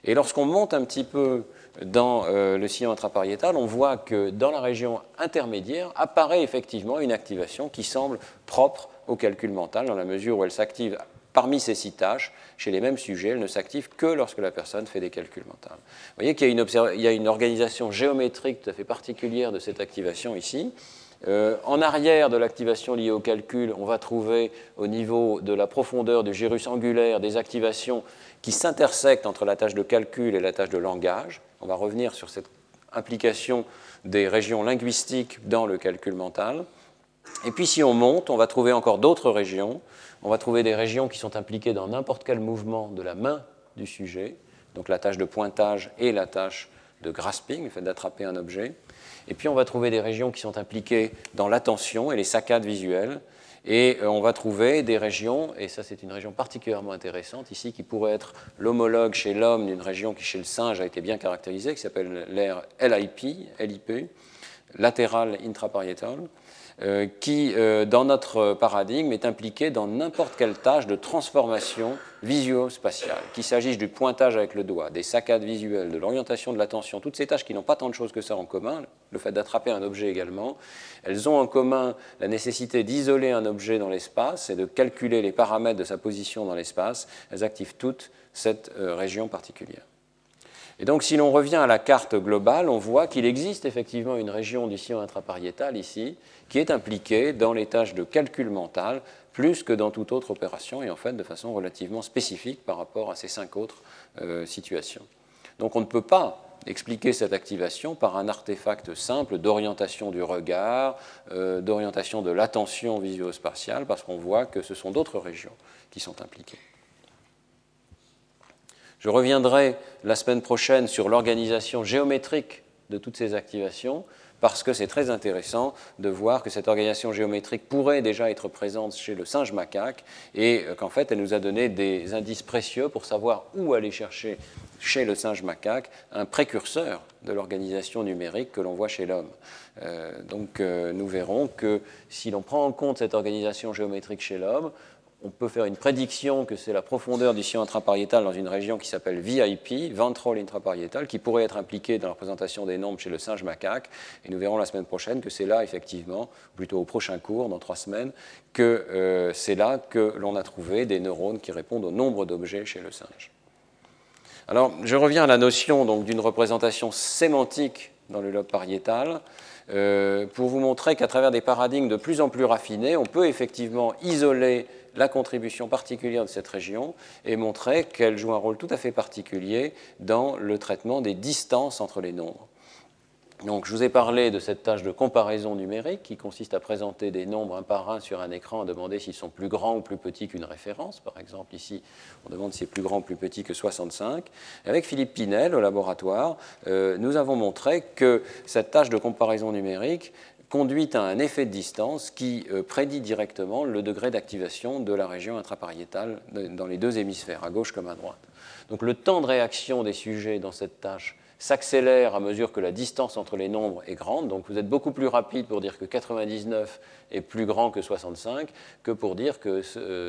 Et lorsqu'on monte un petit peu dans euh, le sillon intrapariétal, on voit que dans la région intermédiaire apparaît effectivement une activation qui semble propre au calcul mental, dans la mesure où elle s'active parmi ces six tâches, chez les mêmes sujets, elle ne s'active que lorsque la personne fait des calculs mentaux. Vous voyez qu'il y, a une organisation géométrique tout à fait particulière de cette activation ici. Euh, en arrière de l'activation liée au calcul, on va trouver au niveau de la profondeur du gyrus angulaire des activations qui s'intersectent entre la tâche de calcul et la tâche de langage. On va revenir sur cette implication des régions linguistiques dans le calcul mental. Et puis si on monte, on va trouver encore d'autres régions. On va trouver des régions qui sont impliquées dans n'importe quel mouvement de la main du sujet, donc la tâche de pointage et la tâche de grasping, le fait d'attraper un objet. Et puis on va trouver des régions qui sont impliquées dans l'attention et les saccades visuelles. Et euh, on va trouver des régions, et ça c'est une région particulièrement intéressante ici, qui pourrait être l'homologue chez l'homme d'une région qui chez le singe a été bien caractérisée, qui s'appelle l'air LIP, LIP, latéral intraparietal, qui, euh, dans notre paradigme, est impliqué dans n'importe quelle tâche de transformation visuo-spatiale, qu'il s'agisse du pointage avec le doigt, des saccades visuelles, de l'orientation de l'attention, toutes ces tâches qui n'ont pas tant de choses que ça en commun, le fait d'attraper un objet également, elles ont en commun la nécessité d'isoler un objet dans l'espace et de calculer les paramètres de sa position dans l'espace. Elles activent toutes cette euh, région particulière. Et donc, si l'on revient à la carte globale, on voit qu'il existe effectivement une région du sillon intrapariétal ici, qui est impliquée dans les tâches de calcul mental, plus que dans toute autre opération, et en fait de façon relativement spécifique par rapport à ces cinq autres euh, situations. Donc, on ne peut pas expliquer cette activation par un artefact simple d'orientation du regard, euh, d'orientation de l'attention visuospatiale, parce qu'on voit que ce sont d'autres régions qui sont impliquées. Je reviendrai la semaine prochaine sur l'organisation géométrique de toutes ces activations, parce que c'est très intéressant de voir que cette organisation géométrique pourrait déjà être présente chez le singe macaque et qu'en fait elle nous a donné des indices précieux pour savoir où aller chercher chez le singe macaque un précurseur de l'organisation numérique que l'on voit chez l'homme. Euh, donc euh, nous verrons que si l'on prend en compte cette organisation géométrique chez l'homme, on peut faire une prédiction que c'est la profondeur du sillon intrapariétal dans une région qui s'appelle VIP, ventral intraparietal, qui pourrait être impliquée dans la représentation des nombres chez le singe macaque. Et nous verrons la semaine prochaine que c'est là, effectivement, plutôt au prochain cours, dans trois semaines, que euh, c'est là que l'on a trouvé des neurones qui répondent au nombre d'objets chez le singe. Alors, je reviens à la notion d'une représentation sémantique dans le lobe pariétal. Euh, pour vous montrer qu'à travers des paradigmes de plus en plus raffinés, on peut effectivement isoler la contribution particulière de cette région et montrer qu'elle joue un rôle tout à fait particulier dans le traitement des distances entre les nombres. Donc, je vous ai parlé de cette tâche de comparaison numérique qui consiste à présenter des nombres un par un sur un écran, et demander s'ils sont plus grands ou plus petits qu'une référence. Par exemple, ici, on demande si c'est plus grand ou plus petit que 65. avec Philippe Pinel, au laboratoire, euh, nous avons montré que cette tâche de comparaison numérique conduit à un effet de distance qui euh, prédit directement le degré d'activation de la région intrapariétale dans les deux hémisphères, à gauche comme à droite. Donc le temps de réaction des sujets dans cette tâche s'accélère à mesure que la distance entre les nombres est grande. Donc vous êtes beaucoup plus rapide pour dire que 99 est plus grand que 65 que pour dire que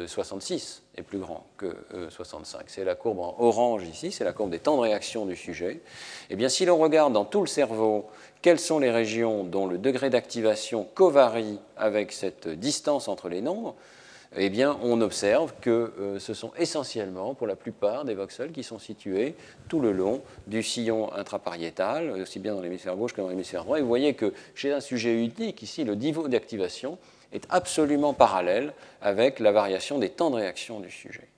66 euh, est plus grand que 65. Euh, c'est la courbe en orange ici, c'est la courbe des temps de réaction du sujet. Et eh bien si l'on regarde dans tout le cerveau quelles sont les régions dont le degré d'activation covarie avec cette distance entre les nombres, eh bien, on observe que euh, ce sont essentiellement, pour la plupart des voxels, qui sont situés tout le long du sillon intrapariétal, aussi bien dans l'hémisphère gauche que dans l'hémisphère droit. Et vous voyez que chez un sujet unique, ici, le niveau d'activation est absolument parallèle avec la variation des temps de réaction du sujet.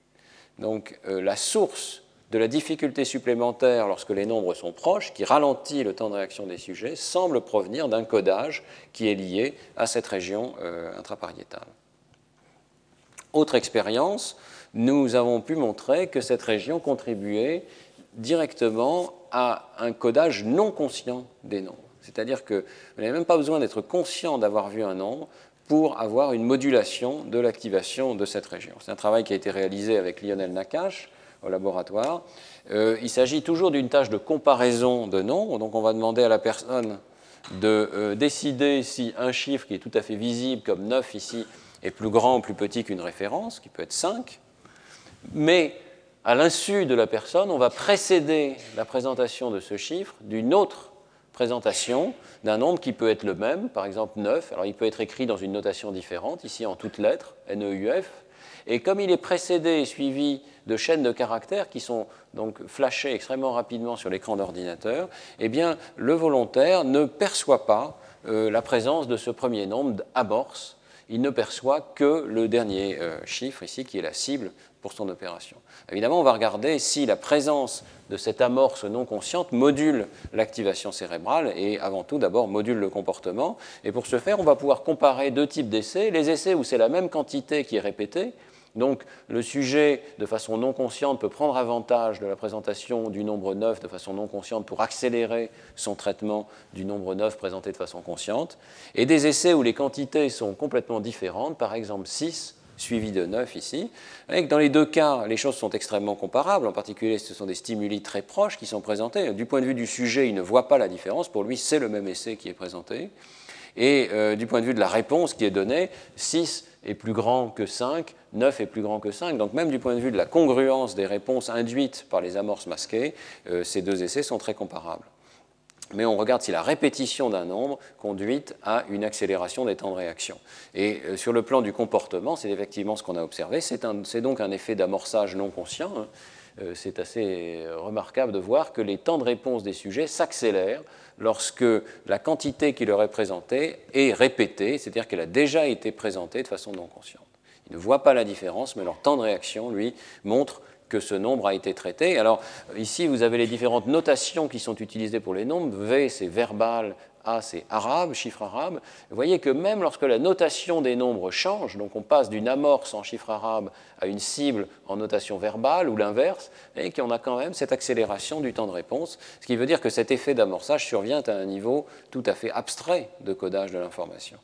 Donc, euh, la source de la difficulté supplémentaire lorsque les nombres sont proches, qui ralentit le temps de réaction des sujets, semble provenir d'un codage qui est lié à cette région euh, intrapariétale. Autre expérience, nous avons pu montrer que cette région contribuait directement à un codage non conscient des nombres. C'est-à-dire que vous n'avez même pas besoin d'être conscient d'avoir vu un nombre pour avoir une modulation de l'activation de cette région. C'est un travail qui a été réalisé avec Lionel Nakache laboratoire. Euh, il s'agit toujours d'une tâche de comparaison de nombres, donc on va demander à la personne de euh, décider si un chiffre qui est tout à fait visible, comme 9 ici, est plus grand ou plus petit qu'une référence, qui peut être 5, mais à l'insu de la personne, on va précéder la présentation de ce chiffre d'une autre présentation d'un nombre qui peut être le même, par exemple 9. Alors il peut être écrit dans une notation différente, ici en toutes lettres, NEUF. Et comme il est précédé et suivi de chaînes de caractères qui sont donc flashées extrêmement rapidement sur l'écran d'ordinateur, eh bien le volontaire ne perçoit pas euh, la présence de ce premier nombre amorce. Il ne perçoit que le dernier euh, chiffre ici qui est la cible pour son opération. Évidemment, on va regarder si la présence de cette amorce non consciente module l'activation cérébrale et avant tout d'abord module le comportement. Et pour ce faire, on va pouvoir comparer deux types d'essais. Les essais où c'est la même quantité qui est répétée, donc le sujet, de façon non consciente, peut prendre avantage de la présentation du nombre 9 de façon non consciente pour accélérer son traitement du nombre 9 présenté de façon consciente. Et des essais où les quantités sont complètement différentes, par exemple 6 suivi de 9 ici. Et dans les deux cas, les choses sont extrêmement comparables. En particulier, ce sont des stimuli très proches qui sont présentés. Du point de vue du sujet, il ne voit pas la différence. Pour lui, c'est le même essai qui est présenté. Et euh, du point de vue de la réponse qui est donnée, 6 est plus grand que 5, 9 est plus grand que 5. Donc même du point de vue de la congruence des réponses induites par les amorces masquées, euh, ces deux essais sont très comparables. Mais on regarde si la répétition d'un nombre conduit à une accélération des temps de réaction. Et euh, sur le plan du comportement, c'est effectivement ce qu'on a observé. C'est donc un effet d'amorçage non conscient. Hein. C'est assez remarquable de voir que les temps de réponse des sujets s'accélèrent lorsque la quantité qui leur est présentée est répétée, c'est-à-dire qu'elle a déjà été présentée de façon non consciente. Ils ne voient pas la différence, mais leur temps de réaction, lui, montre que ce nombre a été traité. Alors ici, vous avez les différentes notations qui sont utilisées pour les nombres. V, c'est verbal, a, c'est arabe, chiffre arabe. Vous voyez que même lorsque la notation des nombres change, donc on passe d'une amorce en chiffre arabe à une cible en notation verbale ou l'inverse, et qu'on a quand même cette accélération du temps de réponse, ce qui veut dire que cet effet d'amorçage survient à un niveau tout à fait abstrait de codage de l'information.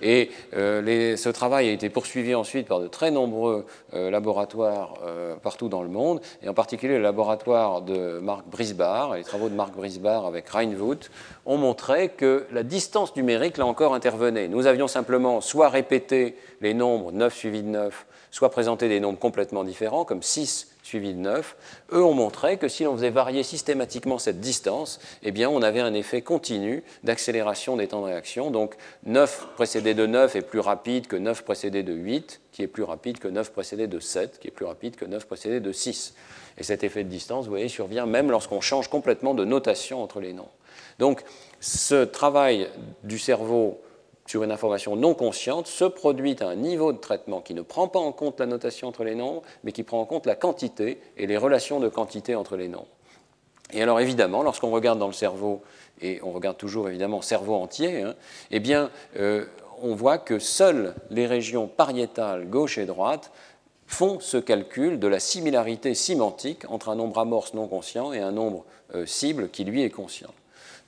Et euh, ce travail a été poursuivi ensuite par de très nombreux euh, laboratoires euh, partout dans le monde, et en particulier le laboratoire de Marc Brisbard. Les travaux de Marc Brisbard avec Reinvoet ont montré que la distance numérique, là encore, intervenait. Nous avions simplement soit répété les nombres 9 suivis de 9, soit présenté des nombres complètement différents, comme 6 suivi de 9, eux ont montré que si l'on faisait varier systématiquement cette distance, eh bien, on avait un effet continu d'accélération des temps de réaction. Donc 9 précédé de 9 est plus rapide que 9 précédé de 8, qui est plus rapide que 9 précédé de 7, qui est plus rapide que 9 précédé de 6. Et cet effet de distance, vous voyez, survient même lorsqu'on change complètement de notation entre les nombres. Donc ce travail du cerveau sur une information non consciente se produit un niveau de traitement qui ne prend pas en compte la notation entre les nombres, mais qui prend en compte la quantité et les relations de quantité entre les nombres. Et alors évidemment, lorsqu'on regarde dans le cerveau, et on regarde toujours évidemment cerveau entier, hein, eh bien, euh, on voit que seules les régions pariétales gauche et droite font ce calcul de la similarité sémantique entre un nombre amorce non conscient et un nombre euh, cible qui lui est conscient.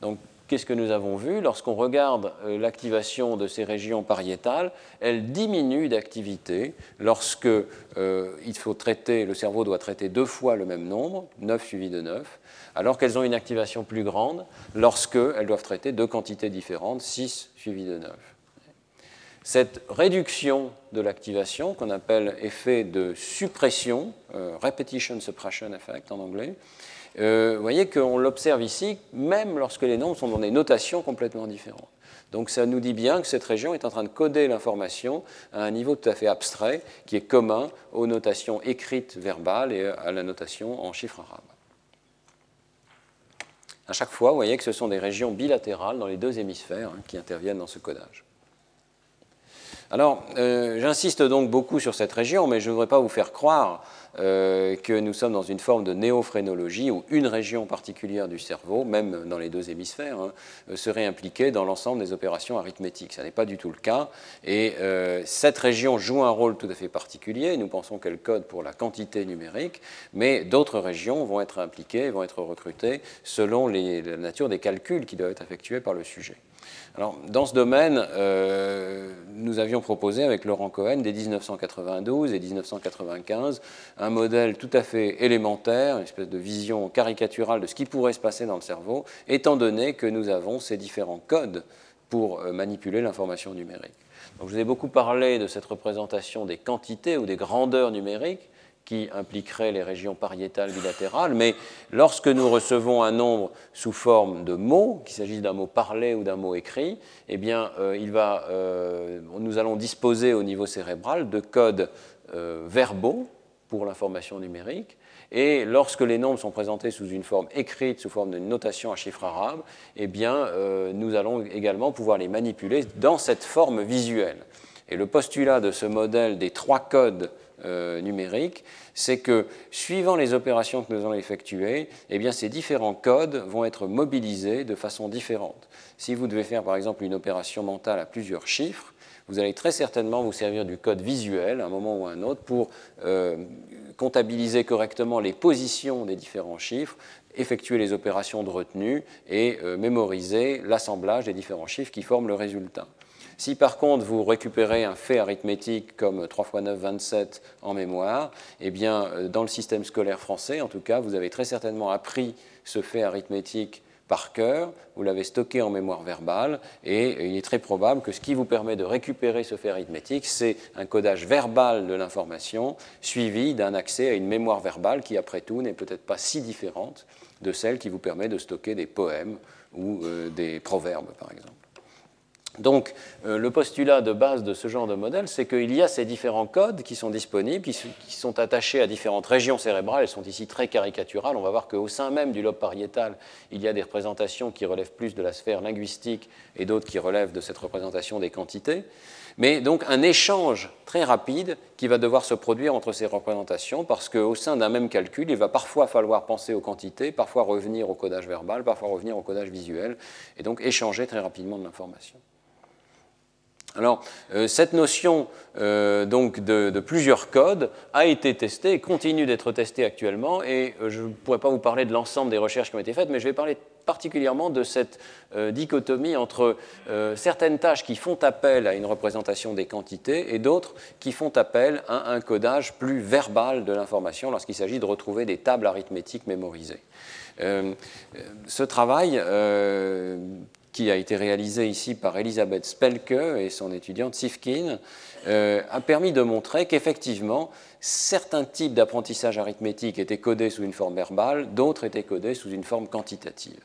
Donc Qu'est-ce que nous avons vu Lorsqu'on regarde euh, l'activation de ces régions pariétales, elle diminue d'activité lorsque euh, il faut traiter, le cerveau doit traiter deux fois le même nombre, 9 suivi de 9, alors qu'elles ont une activation plus grande lorsqu'elles doivent traiter deux quantités différentes, 6 suivi de 9. Cette réduction de l'activation, qu'on appelle effet de suppression, euh, repetition suppression effect en anglais, euh, vous voyez qu'on l'observe ici, même lorsque les nombres sont dans des notations complètement différentes. Donc ça nous dit bien que cette région est en train de coder l'information à un niveau tout à fait abstrait qui est commun aux notations écrites verbales et à la notation en chiffres arabes. À chaque fois, vous voyez que ce sont des régions bilatérales dans les deux hémisphères hein, qui interviennent dans ce codage. Alors, euh, j'insiste donc beaucoup sur cette région, mais je ne voudrais pas vous faire croire euh, que nous sommes dans une forme de néophrénologie où une région particulière du cerveau, même dans les deux hémisphères, hein, euh, serait impliquée dans l'ensemble des opérations arithmétiques. Ce n'est pas du tout le cas. Et euh, cette région joue un rôle tout à fait particulier. Nous pensons qu'elle code pour la quantité numérique, mais d'autres régions vont être impliquées, vont être recrutées selon la nature des calculs qui doivent être effectués par le sujet. Alors, dans ce domaine, euh, nous avions proposé avec Laurent Cohen dès 1992 et 1995 un modèle tout à fait élémentaire, une espèce de vision caricaturale de ce qui pourrait se passer dans le cerveau, étant donné que nous avons ces différents codes pour euh, manipuler l'information numérique. Donc, je vous ai beaucoup parlé de cette représentation des quantités ou des grandeurs numériques qui impliquerait les régions pariétales bilatérales, mais lorsque nous recevons un nombre sous forme de mots, qu'il s'agisse d'un mot parlé ou d'un mot écrit, eh bien, euh, il va, euh, nous allons disposer au niveau cérébral de codes euh, verbaux pour l'information numérique. Et lorsque les nombres sont présentés sous une forme écrite, sous forme de notation à chiffre arabe, eh bien, nous allons également pouvoir les manipuler dans cette forme visuelle. Et le postulat de ce modèle des trois codes euh, numérique, c'est que suivant les opérations que nous allons effectuer, eh ces différents codes vont être mobilisés de façon différente. Si vous devez faire par exemple une opération mentale à plusieurs chiffres, vous allez très certainement vous servir du code visuel à un moment ou à un autre pour euh, comptabiliser correctement les positions des différents chiffres, effectuer les opérations de retenue et euh, mémoriser l'assemblage des différents chiffres qui forment le résultat. Si par contre vous récupérez un fait arithmétique comme 3 x 9, 27 en mémoire, eh bien, euh, dans le système scolaire français, en tout cas, vous avez très certainement appris ce fait arithmétique par cœur, vous l'avez stocké en mémoire verbale, et il est très probable que ce qui vous permet de récupérer ce fait arithmétique, c'est un codage verbal de l'information suivi d'un accès à une mémoire verbale qui, après tout, n'est peut-être pas si différente de celle qui vous permet de stocker des poèmes ou euh, des proverbes, par exemple. Donc, euh, le postulat de base de ce genre de modèle, c'est qu'il y a ces différents codes qui sont disponibles, qui, sont attachés à différentes régions cérébrales. Elles sont ici très caricaturales. On va voir qu'au sein même du lobe pariétal, il y a des représentations qui relèvent plus de la sphère linguistique et d'autres qui relèvent de cette représentation des quantités. Mais donc, un échange très rapide qui va devoir se produire entre ces représentations, parce qu'au sein d'un même calcul, il va parfois falloir penser aux quantités, parfois revenir au codage verbal, parfois revenir au codage visuel, et donc échanger très rapidement de l'information. Alors, euh, cette notion euh, donc de, plusieurs codes a été testée et continue d'être testée actuellement. Et euh, je ne pourrais pas vous parler de l'ensemble des recherches qui ont été faites, mais je vais parler particulièrement de cette dichotomie entre certaines tâches qui font appel à une représentation des quantités et d'autres qui font appel à un codage plus verbal de l'information lorsqu'il s'agit de retrouver des tables arithmétiques mémorisées. ce travail qui a été réalisé ici par Elisabeth Spelke et son étudiante Sifkin, euh, a permis de montrer qu'effectivement, certains types d'apprentissage arithmétique étaient codés sous une forme verbale, d'autres étaient codés sous une forme quantitative.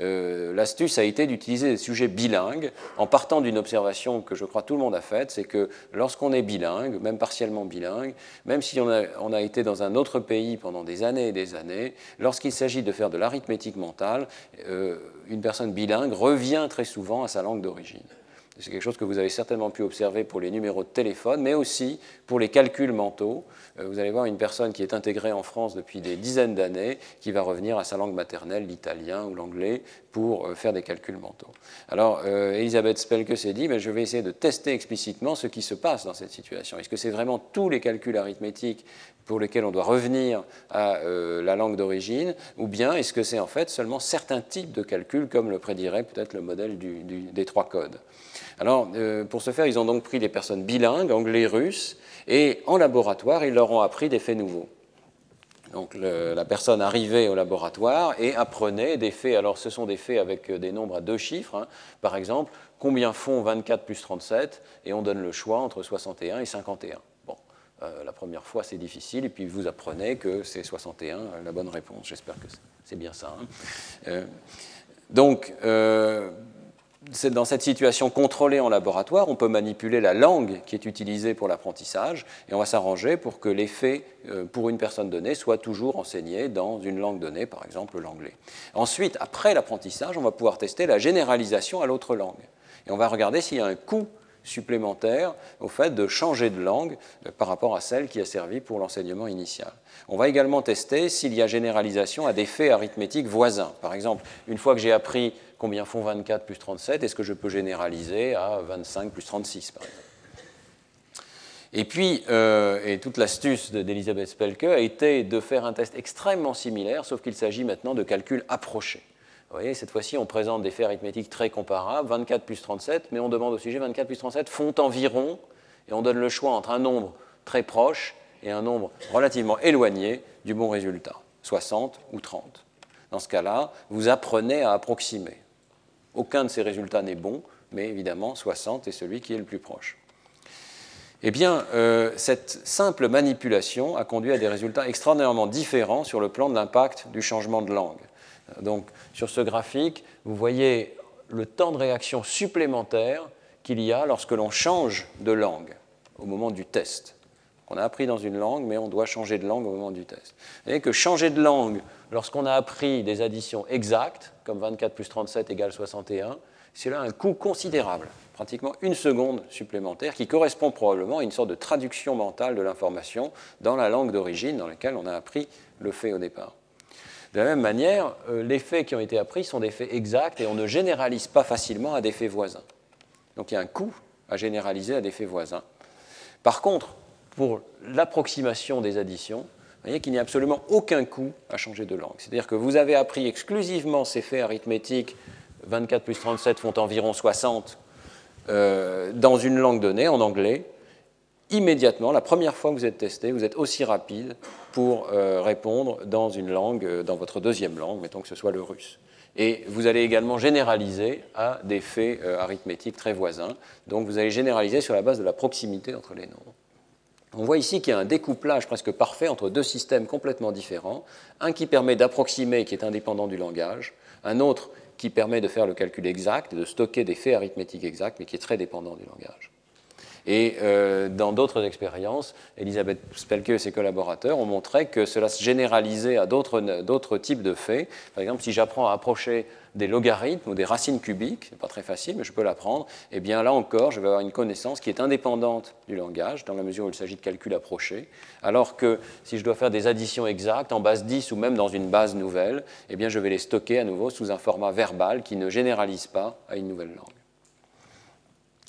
Euh, l'astuce a été d'utiliser des sujets bilingues en partant d'une observation que je crois tout le monde a faite, c'est que lorsqu'on est bilingue, même partiellement bilingue, même si on a, été dans un autre pays pendant des années et des années, lorsqu'il s'agit de faire de l'arithmétique mentale, euh, une personne bilingue revient très souvent à sa langue d'origine. C'est quelque chose que vous avez certainement pu observer pour les numéros de téléphone, mais aussi pour les calculs mentaux. Euh, vous allez voir une personne qui est intégrée en France depuis des dizaines d'années, qui va revenir à sa langue maternelle, l'italien ou l'anglais, pour euh, faire des calculs mentaux. Alors, euh, Elisabeth Spelke s'est dit, mais je vais essayer de tester explicitement ce qui se passe dans cette situation. Est-ce que c'est vraiment tous les calculs arithmétiques pour lesquels on doit revenir à la langue d'origine, ou bien est-ce que c'est en fait seulement certains types de calculs, comme le prédirait peut-être le modèle des trois codes alors, euh, pour ce faire, ils ont donc pris des personnes bilingues, anglais-russe, et en laboratoire, ils leur ont appris des faits nouveaux. Donc la personne arrivait au laboratoire et apprenait des faits. Alors ce sont des faits avec euh, des nombres à deux chiffres. Hein. Par exemple, combien font 24 plus 37 Et on donne le choix entre 61 et 51. Euh, la première fois c'est difficile et puis vous apprenez que c'est 61 la bonne réponse. J'espère que c'est bien ça. Hein. donc dans cette situation contrôlée en laboratoire, on peut manipuler la langue qui est utilisée pour l'apprentissage et on va s'arranger pour que euh, pour une personne donnée soient toujours enseignés dans une langue donnée, par exemple l'anglais. Ensuite, après l'apprentissage, on va pouvoir tester la généralisation à l'autre langue. Et on va regarder s'il y a un coût supplémentaire au fait de changer de langue euh, par rapport à celle qui a servi pour l'enseignement initial. On va également tester s'il y a généralisation à des faits arithmétiques voisins. Par exemple, une fois que j'ai appris combien font 24 plus 37, est-ce que je peux généraliser à 25 plus 36, par exemple? Et puis, euh, et toute l'astuce d'Elisabeth Spelke a été de faire un test extrêmement similaire, sauf qu'il s'agit maintenant de calculs approchés. Voyez, cette fois-ci, on présente des faits arithmétiques très comparables, 24 plus 37, mais on demande au sujet 24 plus 37 font environ, et on donne le choix entre un nombre très proche et un nombre relativement éloigné du bon résultat, 60 ou 30. Dans ce cas-là, vous apprenez à approximer. Aucun de ces résultats n'est bon, mais évidemment, 60 est celui qui est le plus proche. eh bien, euh, cette simple manipulation a conduit à des résultats extraordinairement différents sur le plan de l'impact du changement de langue. Donc, sur ce graphique, vous voyez le temps de réaction supplémentaire qu'il y a lorsque l'on change de langue au moment du test. On a appris dans une langue, mais on doit changer de langue au moment du test. Vous voyez que changer de langue lorsqu'on a appris des additions exactes, comme 24 plus 37 égale 61, c'est là un coût considérable pratiquement une seconde supplémentaire qui correspond probablement à une sorte de traduction mentale de l'information dans la langue d'origine dans laquelle on a appris le fait au départ. De la même manière, euh, les faits qui ont été appris sont des faits exacts et on ne généralise pas facilement à des faits voisins. Donc il y a un coût à généraliser à des faits voisins. Par contre, pour l'approximation des additions, vous voyez qu'il n'y a absolument aucun coût à changer de langue. C'est-à-dire que vous avez appris exclusivement ces faits arithmétiques, 24 plus 37 font environ 60, euh, dans une langue donnée, en anglais, immédiatement, la première fois que vous êtes testé, vous êtes aussi rapide pour euh, répondre dans une langue, euh, dans votre deuxième langue, mettons que ce soit le russe. Et vous allez également généraliser à des faits arithmétiques très voisins. Donc vous allez généraliser sur la base de la proximité entre les nombres. On voit ici qu'il y a un découplage presque parfait entre deux systèmes complètement différents. Un qui permet d'approximer, qui est indépendant du langage, un autre qui permet de faire le calcul exact de stocker des faits arithmétiques exacts, mais qui est très dépendant du langage. Et euh, dans d'autres expériences, Elisabeth Spelke et ses collaborateurs ont montré que cela se généralisait à d'autres types de faits. Par exemple, si j'apprends à approcher des logarithmes ou des racines cubiques, c'est pas très facile, mais je peux l'apprendre, eh bien là encore, je vais avoir une connaissance qui est indépendante du langage, dans la mesure où il s'agit de calculs approchés, alors que si je dois faire des additions exactes en base 10 ou même dans une base nouvelle, eh bien je vais les stocker à nouveau sous un format verbal qui ne généralise pas à une nouvelle langue.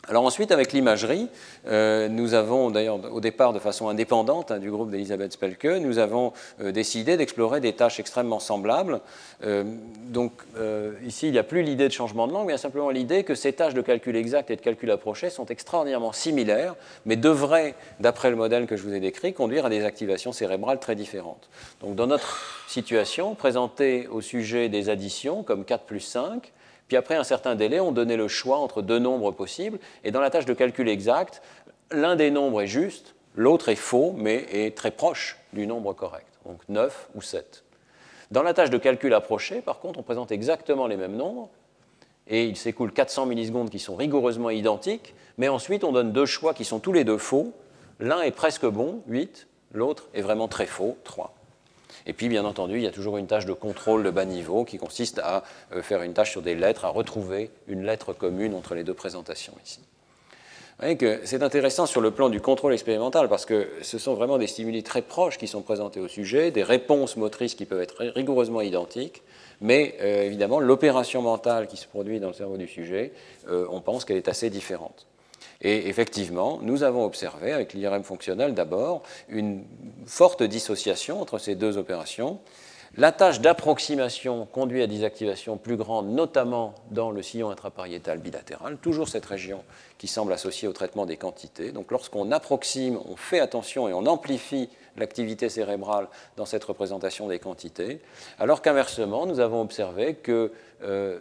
Alors ensuite, avec l'imagerie, euh, nous avons d'ailleurs au départ de façon indépendante hein, du groupe d'Elisabeth Spelke, nous avons euh, décidé d'explorer des tâches extrêmement semblables. Euh, donc ici, il n'y a plus l'idée de changement de langue, mais il y a simplement l'idée que ces tâches de calcul exact et de calcul approché sont extraordinairement similaires, mais devraient, d'après le modèle que je vous ai décrit, conduire à des activations cérébrales très différentes. Donc dans notre situation, présentée au sujet des additions comme 4 plus 5, puis après un certain délai, on donnait le choix entre deux nombres possibles. Et dans la tâche de calcul exact, l'un des nombres est juste, l'autre est faux, mais est très proche du nombre correct. Donc 9 ou 7. Dans la tâche de calcul approché, par contre, on présente exactement les mêmes nombres. Et il s'écoule 400 millisecondes qui sont rigoureusement identiques. Mais ensuite, on donne deux choix qui sont tous les deux faux. L'un est presque bon, 8. L'autre est vraiment très faux, 3. Et puis, bien entendu, il y a toujours une tâche de contrôle de bas niveau qui consiste à euh, faire une tâche sur des lettres, à retrouver une lettre commune entre les deux présentations ici. Vous voyez que c'est intéressant sur le plan du contrôle expérimental parce que ce sont vraiment des stimuli très proches qui sont présentés au sujet, des réponses motrices qui peuvent être rigoureusement identiques, mais euh, évidemment l'opération mentale qui se produit dans le cerveau du sujet, euh, on pense qu'elle est assez différente. Et effectivement, nous avons observé, avec l'IRM fonctionnel d'abord, une forte dissociation entre ces deux opérations. La tâche d'approximation conduit à des activations plus grandes, notamment dans le sillon intrapariétal bilatéral, toujours cette région qui semble associée au traitement des quantités. Donc lorsqu'on approxime, on fait attention et on amplifie l'activité cérébrale dans cette représentation des quantités, alors qu'inversement, nous avons observé que euh,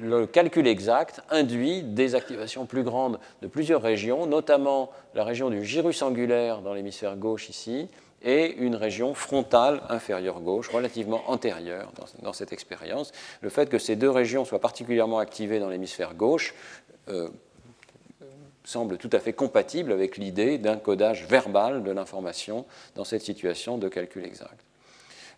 le calcul exact induit des activations plus grandes de plusieurs régions, notamment la région du gyrus angulaire dans l'hémisphère gauche ici, et une région frontale inférieure gauche, relativement antérieure dans, cette expérience. Le fait que ces deux régions soient particulièrement activées dans l'hémisphère gauche euh, semble tout à fait compatible avec l'idée d'un codage verbal de l'information dans cette situation de calcul exact.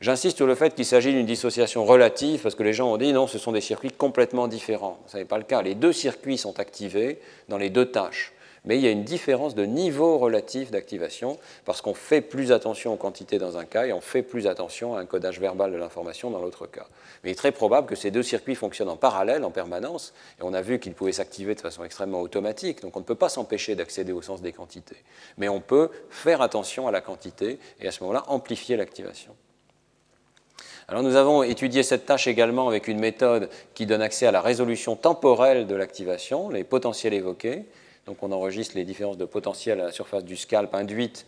J'insiste sur le fait qu'il s'agit d'une dissociation relative, parce que les gens ont dit non, ce sont des circuits complètement différents. Ce n'est pas le cas. Les deux circuits sont activés dans les deux tâches. Mais il y a une différence de niveau relatif d'activation, parce qu'on fait plus attention aux quantités dans un cas et on fait plus attention à un codage verbal de l'information dans l'autre cas. Mais il est très probable que ces deux circuits fonctionnent en parallèle, en permanence, et on a vu qu'ils pouvaient s'activer de façon extrêmement automatique, donc on ne peut pas s'empêcher d'accéder au sens des quantités. Mais on peut faire attention à la quantité et à ce moment-là amplifier l'activation. Alors nous avons étudié cette tâche également avec une méthode qui donne accès à la résolution temporelle de l'activation, les potentiels évoqués. Donc on enregistre les différences de potentiel à la surface du scalp induites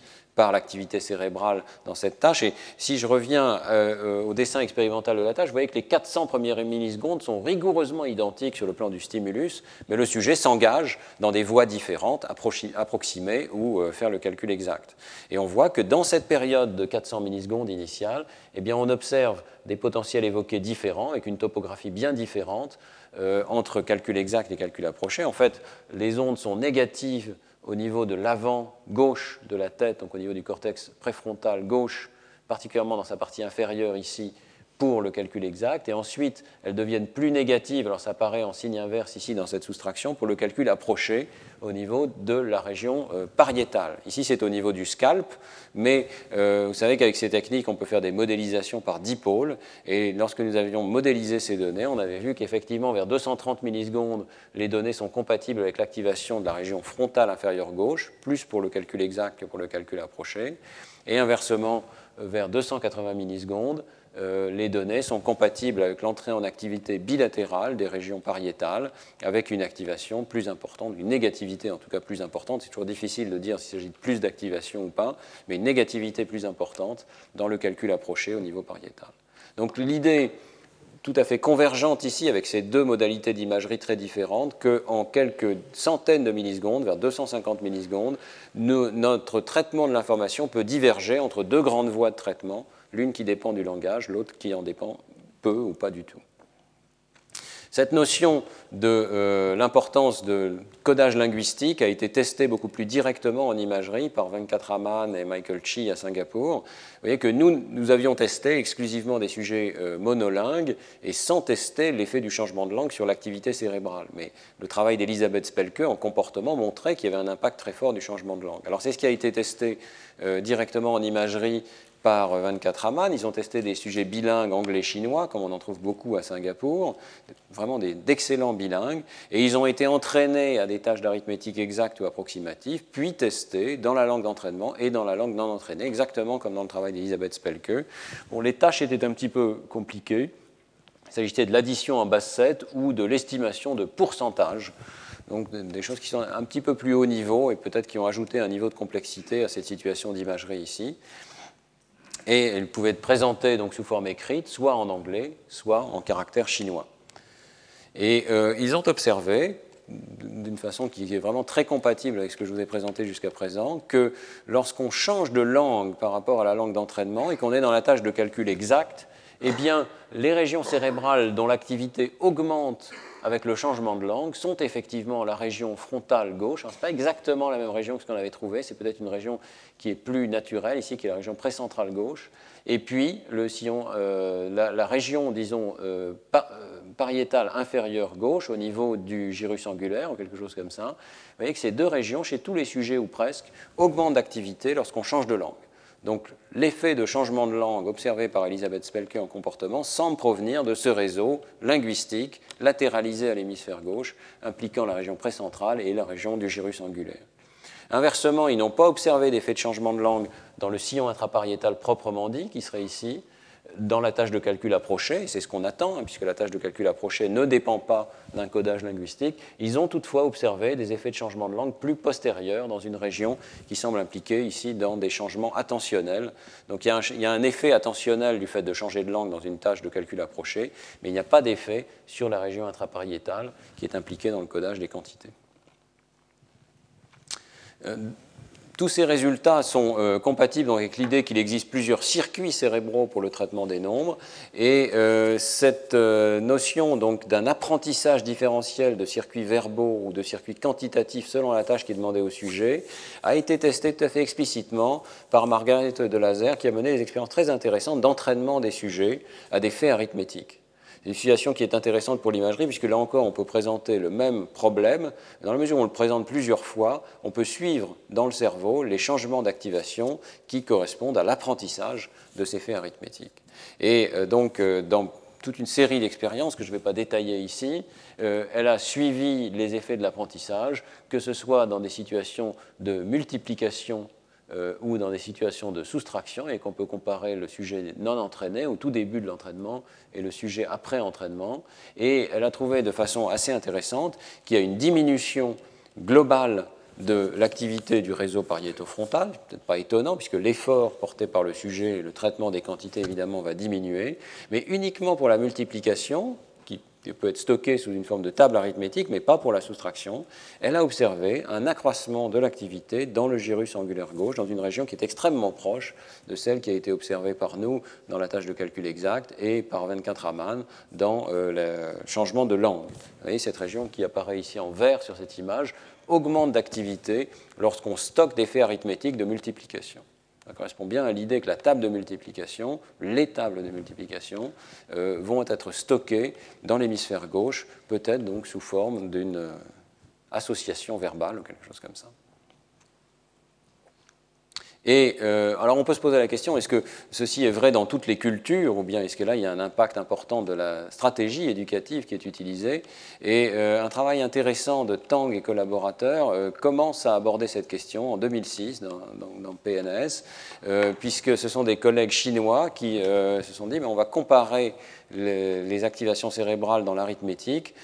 l'activité cérébrale dans cette tâche. Et si je reviens euh, au dessin expérimental de la tâche, vous voyez que les 400 premières millisecondes sont rigoureusement identiques sur le plan du stimulus, mais le sujet s'engage dans des voies différentes, approximer ou euh, faire le calcul exact. Et on voit que dans cette période de 400 millisecondes initiale, eh bien, on observe des potentiels évoqués différents, avec une topographie bien différente euh, entre calcul exact et calcul approché. En fait, les ondes sont négatives au niveau de l'avant gauche de la tête, donc au niveau du cortex préfrontal gauche, particulièrement dans sa partie inférieure ici, pour le calcul exact, et ensuite elles deviennent plus négatives, alors ça apparaît en signe inverse ici dans cette soustraction, pour le calcul approché au niveau de la région euh, pariétale. Ici c'est au niveau du scalp, mais euh, vous savez qu'avec ces techniques on peut faire des modélisations par dipôles, et lorsque nous avions modélisé ces données, on avait vu qu'effectivement vers 230 millisecondes, les données sont compatibles avec l'activation de la région frontale inférieure gauche, plus pour le calcul exact que pour le calcul approché, et inversement vers 280 millisecondes, euh, les données sont compatibles avec l'entrée en activité bilatérale des régions pariétales, avec une activation plus importante, une négativité en tout cas plus importante. C'est toujours difficile de dire s'il s'agit de plus d'activation ou pas, mais une négativité plus importante dans le calcul approché au niveau pariétal. Donc l'idée tout à fait convergente ici avec ces deux modalités d'imagerie très différentes qu'en quelques centaines de millisecondes, vers 250 millisecondes, notre traitement de l'information peut diverger entre deux grandes voies de traitement l'une qui dépend du langage, l'autre qui en dépend peu ou pas du tout. Cette notion de euh, l'importance de codage linguistique a été testée beaucoup plus directement en imagerie par Venkat Raman et Michael Chi à Singapour. Vous voyez que nous, nous avions testé exclusivement des sujets euh, monolingues et sans tester l'effet du changement de langue sur l'activité cérébrale. Mais le travail d'Elisabeth Spelke en comportement montrait qu'il y avait un impact très fort du changement de langue. Alors c'est ce qui a été testé euh, directement en imagerie par 24 Raman. Ils ont testé des sujets bilingues anglais-chinois, comme on en trouve beaucoup à Singapour, vraiment d'excellents bilingues. Et ils ont été entraînés à des tâches d'arithmétique exacte ou approximative, puis testés dans la langue d'entraînement et dans la langue non entraînée, exactement comme dans le travail d'Elisabeth Spelke. Bon, les tâches étaient un petit peu compliquées. Il s'agissait de l'addition en base 7 ou de l'estimation de pourcentage. Donc des choses qui sont un petit peu plus haut niveau et peut-être qui ont ajouté un niveau de complexité à cette situation d'imagerie ici et elle pouvait être présentée donc sous forme écrite, soit en anglais, soit en caractère chinois. Et euh, ils ont observé, d'une façon qui est vraiment très compatible avec ce que je vous ai présenté jusqu'à présent, que lorsqu'on change de langue par rapport à la langue d'entraînement et qu'on est dans la tâche de calcul exact, eh bien, les régions cérébrales dont l'activité augmente avec le changement de langue sont effectivement la région frontale gauche. Ce n'est pas exactement la même région que ce qu'on avait trouvé, c'est peut-être une région qui est plus naturelle ici, qui est la région précentrale gauche. Et puis euh, la, région, disons, euh, euh, pariétale inférieure gauche, au niveau du gyrus angulaire, ou quelque chose comme ça. Vous voyez que ces deux régions, chez tous les sujets ou presque, augmentent d'activité lorsqu'on change de langue. Donc l'effet de changement de langue observé par Elisabeth Spelke en comportement semble provenir de ce réseau linguistique latéralisé à l'hémisphère gauche, impliquant la région précentrale et la région du gyrus angulaire. Inversement, ils n'ont pas observé d'effet de changement de langue dans le sillon intrapariétal proprement dit, qui serait ici, dans la tâche de calcul approché, c'est ce qu'on attend, hein, puisque la tâche de calcul approché ne dépend pas d'un codage linguistique, ils ont toutefois observé des effets de changement de langue plus postérieurs dans une région qui semble impliquée ici dans des changements attentionnels. Donc il y, a un, effet attentionnel du fait de changer de langue dans une tâche de calcul approché, mais il n'y a pas d'effet sur la région intrapariétale qui est impliquée dans le codage des quantités. Euh, tous ces résultats sont euh, compatibles avec l'idée qu'il existe plusieurs circuits cérébraux pour le traitement des nombres et euh, cette euh, notion donc d'un apprentissage différentiel de circuits verbaux ou de circuits quantitatifs selon la tâche qui est demandée au sujet a été testée tout à fait explicitement par Margaret de Laser qui a mené des expériences très intéressantes d'entraînement des sujets à des faits arithmétiques. Une situation qui est intéressante pour l'imagerie, puisque là encore, on peut présenter le même problème. Dans la mesure où on le présente plusieurs fois, on peut suivre dans le cerveau les changements d'activation qui correspondent à l'apprentissage de ces faits arithmétiques. Et euh, donc, euh, dans toute une série d'expériences que je ne vais pas détailler ici, euh, elle a suivi les effets de l'apprentissage, que ce soit dans des situations de multiplication euh, ou dans des situations de soustraction et qu'on peut comparer le sujet non entraîné au tout début de l'entraînement et le sujet après entraînement. Et elle a trouvé de façon assez intéressante qu'il y a une diminution globale de l'activité du réseau pariéto-frontal, peut-être pas étonnant, puisque l'effort porté par le sujet et le traitement des quantités, évidemment, va diminuer, mais uniquement pour la multiplication, peut être stockée sous une forme de table arithmétique, mais pas pour la soustraction, elle a observé un accroissement de l'activité dans le gyrus angulaire gauche, dans une région qui est extrêmement proche de celle qui a été observée par nous dans la tâche de calcul exact et par 24 Raman dans euh, le changement de langue. Vous voyez, cette région qui apparaît ici en vert sur cette image augmente d'activité lorsqu'on stocke des faits arithmétiques de multiplication. Ça correspond bien à l'idée que la table de multiplication, les tables de multiplication, euh, vont être stockées dans l'hémisphère gauche, peut-être donc sous forme d'une euh, association verbale ou quelque chose comme ça. Et euh, alors on peut se poser la question, est-ce que ceci est vrai dans toutes les cultures, ou bien est-ce que là il y a un impact important de la stratégie éducative qui est utilisée? Et euh, un travail intéressant de Tang et collaborateurs euh, commence à aborder cette question en 2006 dans, dans, PNS, puisque ce sont des collègues chinois qui se sont dit, mais on va comparer les, activations cérébrales dans l'arithmétique,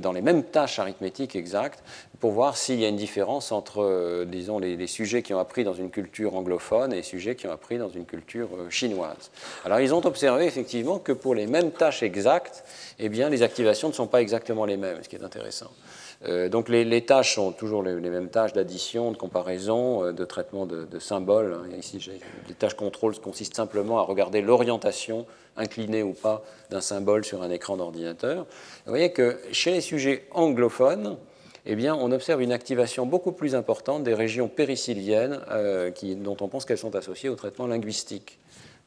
dans les mêmes tâches arithmétiques exactes, pour voir s'il y a une différence entre, euh, disons, les, sujets qui ont appris dans une culture anglophone et les sujets qui ont appris dans une culture euh, chinoise. Alors, ils ont observé effectivement que pour les mêmes tâches exactes, eh bien, les activations ne sont pas exactement les mêmes, ce qui est intéressant. Euh, donc les, tâches sont toujours les, mêmes tâches d'addition, de comparaison, de traitement de, symboles. Hein. Ici, les tâches contrôle consistent simplement à regarder l'orientation, inclinée ou pas, d'un symbole sur un écran d'ordinateur. Vous voyez que chez les sujets anglophones, eh bien, on observe une activation beaucoup plus importante des régions périciliennes euh, dont on pense qu'elles sont associées au traitement linguistique.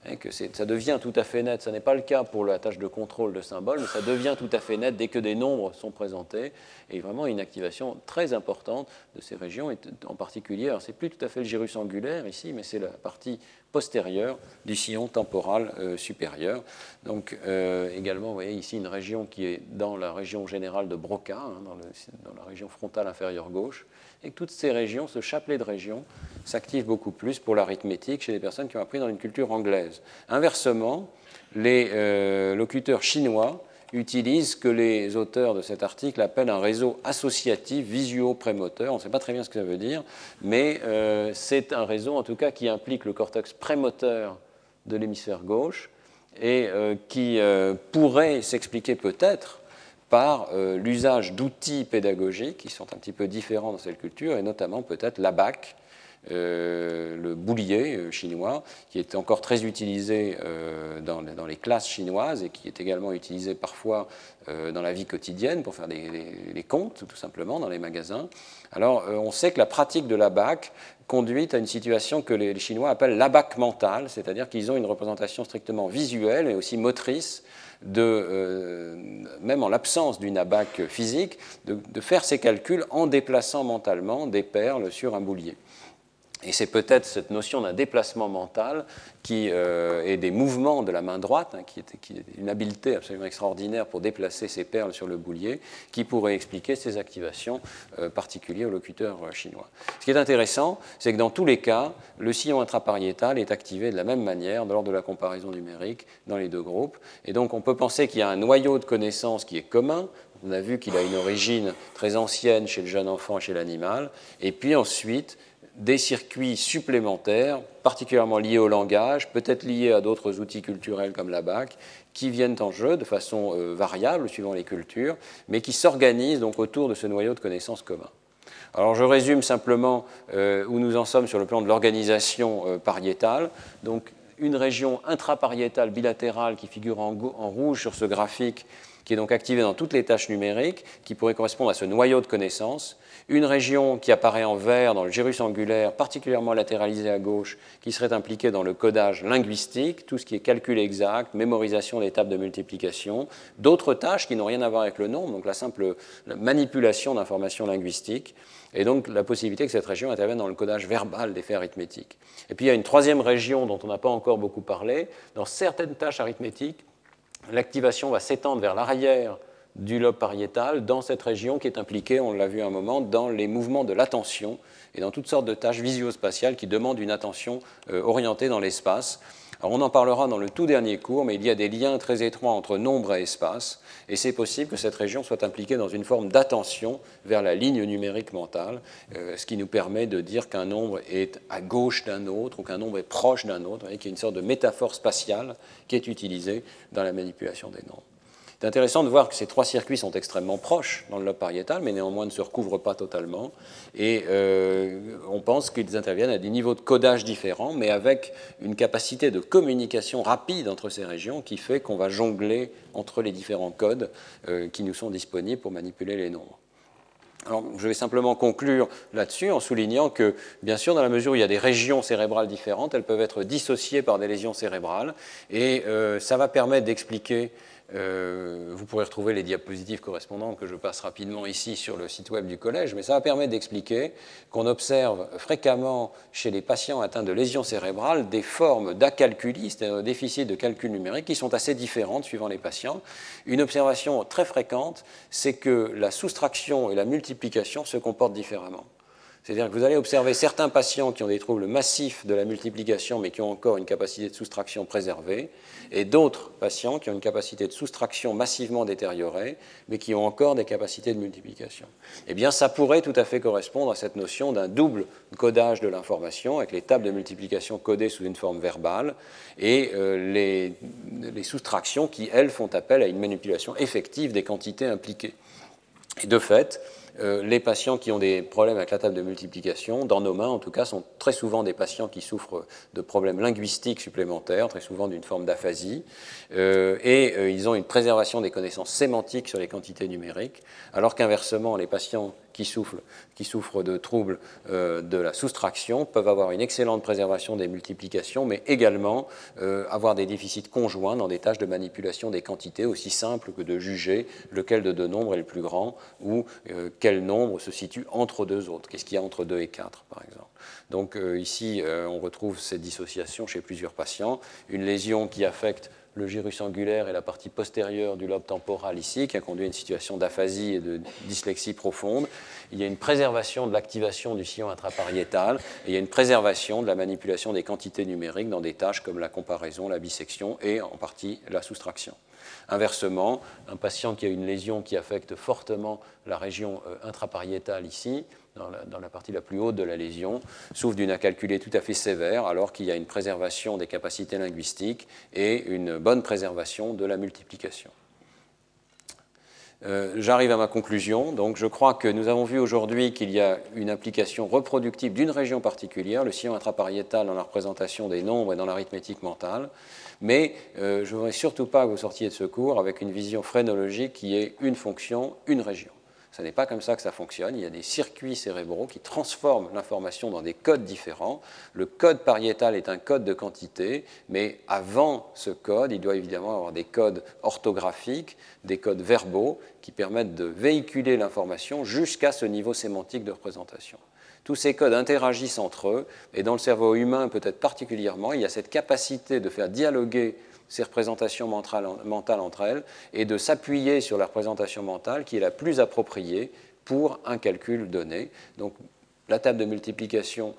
Hein, que ça devient tout à fait net. Ce n'est pas le cas pour la tâche de contrôle de symboles, mais ça devient tout à fait net dès que des nombres sont présentés. Et vraiment une activation très importante de ces régions, en particulier, c'est plus tout à fait le gyrus angulaire ici, mais c'est la partie postérieure du sillon temporal euh, supérieur. Donc euh, également, vous voyez ici une région qui est dans la région générale de Broca, hein, dans, dans, la région frontale inférieure gauche, et que toutes ces régions, ce chapelet de régions, s'active beaucoup plus pour l'arithmétique chez les personnes qui ont appris dans une culture anglaise. Inversement, les euh, locuteurs chinois utilisent ce que les auteurs de cet article appellent un réseau associatif visuo-prémoteur. On ne sait pas très bien ce que ça veut dire, mais euh, c'est un réseau en tout cas qui implique le cortex prémoteur de l'hémisphère gauche et euh, qui pourrait s'expliquer peut-être par l'usage d'outils pédagogiques qui sont un petit peu différents dans cette culture, et notamment peut-être l'ABAC, euh, le boulier euh, chinois, qui est encore très utilisé euh, dans, les classes chinoises et qui est également utilisé parfois dans la vie quotidienne pour faire des, comptes, tout simplement, dans les magasins. Alors, on sait que la pratique de l'abac conduit à une situation que les, Chinois appellent l'abac mental, c'est-à-dire qu'ils ont une représentation strictement visuelle et aussi motrice de, même en l'absence d'une abac physique, de, de, faire ces calculs en déplaçant mentalement des perles sur un boulier. Et c'est peut-être cette notion d'un déplacement mental qui, euh, et des mouvements de la main droite, hein, qui, est, une habileté absolument extraordinaire pour déplacer ces perles sur le boulier, qui pourrait expliquer ces activations euh, particulières au locuteur euh, chinois. Ce qui est intéressant, c'est que dans tous les cas, le sillon intrapariétal est activé de la même manière lors de la comparaison numérique dans les deux groupes. Et donc on peut penser qu'il y a un noyau de connaissances qui est commun, on a vu qu'il a une origine très ancienne chez le jeune enfant et chez l'animal. Et puis ensuite, des circuits supplémentaires, particulièrement liés au langage, peut-être liés à d'autres outils culturels comme la BAC, qui viennent en jeu de façon euh, variable suivant les cultures, mais qui s'organisent donc autour de ce noyau de connaissances commun. Alors je résume simplement euh, où nous en sommes sur le plan de l'organisation euh, pariétale. Donc une région intrapariétale bilatérale qui figure en, en rouge sur ce graphique qui est donc activée dans toutes les tâches numériques, qui pourrait correspondre à ce noyau de connaissances, une région qui apparaît en vert dans le gyrus angulaire, particulièrement latéralisée à gauche, qui serait impliquée dans le codage linguistique, tout ce qui est calcul exact, mémorisation des tables de multiplication, d'autres tâches qui n'ont rien à voir avec le nombre, donc la simple manipulation d'informations linguistiques, et donc la possibilité que cette région intervienne dans le codage verbal des faits arithmétiques. Et puis il y a une troisième région dont on n'a pas encore beaucoup parlé, dans certaines tâches arithmétiques, l'activation va s'étendre vers l'arrière du lobe pariétal dans cette région qui est impliquée, on l'a vu un moment, dans les mouvements de l'attention et dans toutes sortes de tâches visio-spatiales qui demandent une attention euh, orientée dans l'espace. Alors on en parlera dans le tout dernier cours, mais il y a des liens très étroits entre nombre et espace, et c'est possible que cette région soit impliquée dans une forme d'attention vers la ligne numérique mentale, euh, ce qui nous permet de dire qu'un nombre est à gauche d'un autre ou qu'un nombre est proche d'un autre, et qu'il y a une sorte de métaphore spatiale qui est utilisée dans la manipulation des nombres. C'est intéressant de voir que ces trois circuits sont extrêmement proches dans le lobe pariétal, mais néanmoins ne se recouvrent pas totalement. Et euh, on pense qu'ils interviennent à des niveaux de codage différents, mais avec une capacité de communication rapide entre ces régions qui fait qu'on va jongler entre les différents codes euh, qui nous sont disponibles pour manipuler les nombres. Alors, je vais simplement conclure là-dessus en soulignant que, bien sûr, dans la mesure où il y a des régions cérébrales différentes, elles peuvent être dissociées par des lésions cérébrales, et euh, ça va permettre d'expliquer euh, vous pourrez retrouver les diapositives correspondantes que je passe rapidement ici sur le site web du collège, mais ça va permettre d'expliquer qu'on observe fréquemment chez les patients atteints de lésions cérébrales des formes d'acalculie, c'est-à-dire un déficit de calcul numérique, qui sont assez différentes suivant les patients. Une observation très fréquente, c'est que la soustraction et la multiplication se comportent différemment. C'est-à-dire que vous allez observer certains patients qui ont des troubles massifs de la multiplication, mais qui ont encore une capacité de soustraction préservée, et d'autres patients qui ont une capacité de soustraction massivement détériorée, mais qui ont encore des capacités de multiplication. Eh bien, ça pourrait tout à fait correspondre à cette notion d'un double codage de l'information, avec les tables de multiplication codées sous une forme verbale, et euh, les, les soustractions qui, elles, font appel à une manipulation effective des quantités impliquées. Et de fait, euh, les patients qui ont des problèmes avec la table de multiplication, dans nos mains en tout cas, sont très souvent des patients qui souffrent de problèmes linguistiques supplémentaires, très souvent d'une forme d'aphasie, euh, et euh, ils ont une préservation des connaissances sémantiques sur les quantités numériques, alors qu'inversement, les patients qui souffrent, qui souffrent de troubles de la soustraction peuvent avoir une excellente préservation des multiplications, mais également avoir des déficits conjoints dans des tâches de manipulation des quantités aussi simples que de juger lequel de deux nombres est le plus grand ou quel nombre se situe entre deux autres. Qu'est-ce qu'il y a entre 2 et 4, par exemple? Donc ici, on retrouve cette dissociation chez plusieurs patients. Une lésion qui affecte le gyrus angulaire et la partie postérieure du lobe temporal ici, qui a conduit à une situation d'aphasie et de dyslexie profonde. Il y a une préservation de l'activation du sillon intrapariétal et il y a une préservation de la manipulation des quantités numériques dans des tâches comme la comparaison, la bisection et en partie la soustraction. Inversement, un patient qui a une lésion qui affecte fortement la région euh, intrapariétale ici, dans la, partie la plus haute de la lésion, souffre d'une acalculée tout à fait sévère, alors qu'il y a une préservation des capacités linguistiques et une bonne préservation de la multiplication. Euh, j'arrive à ma conclusion. Donc, je crois que nous avons vu aujourd'hui qu'il y a une application reproductive d'une région particulière, le sillon intrapariétal dans la représentation des nombres et dans l'arithmétique mentale. Mais euh, je ne voudrais surtout pas que vous sortiez de ce cours avec une vision phrénologique qui est une fonction, une région. Ce n'est pas comme ça que ça fonctionne. Il y a des circuits cérébraux qui transforment l'information dans des codes différents. Le code pariétal est un code de quantité, mais avant ce code, il doit évidemment avoir des codes orthographiques, des codes verbaux qui permettent de véhiculer l'information jusqu'à ce niveau sémantique de représentation. Tous ces codes interagissent entre eux, et dans le cerveau humain peut-être particulièrement, il y a cette capacité de faire dialoguer ces représentations mentales, entre elles et de s'appuyer sur la représentation mentale qui est la plus appropriée pour un calcul donné. Donc la table de multiplication,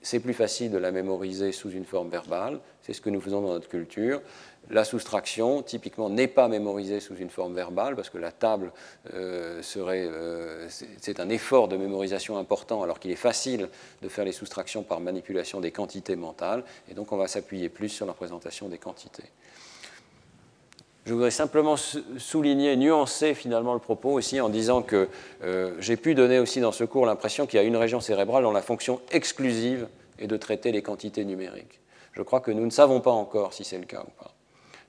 c'est plus facile de la mémoriser sous une forme verbale, c'est ce que nous faisons dans notre culture. La soustraction, typiquement, n'est pas mémorisée sous une forme verbale parce que la table euh, serait. Euh, c'est un effort de mémorisation important alors qu'il est facile de faire les soustractions par manipulation des quantités mentales et donc on va s'appuyer plus sur la représentation des quantités. Je voudrais simplement souligner, nuancer finalement le propos aussi en disant que euh, j'ai pu donner aussi dans ce cours l'impression qu'il y a une région cérébrale dont la fonction exclusive est de traiter les quantités numériques. Je crois que nous ne savons pas encore si c'est le cas ou pas.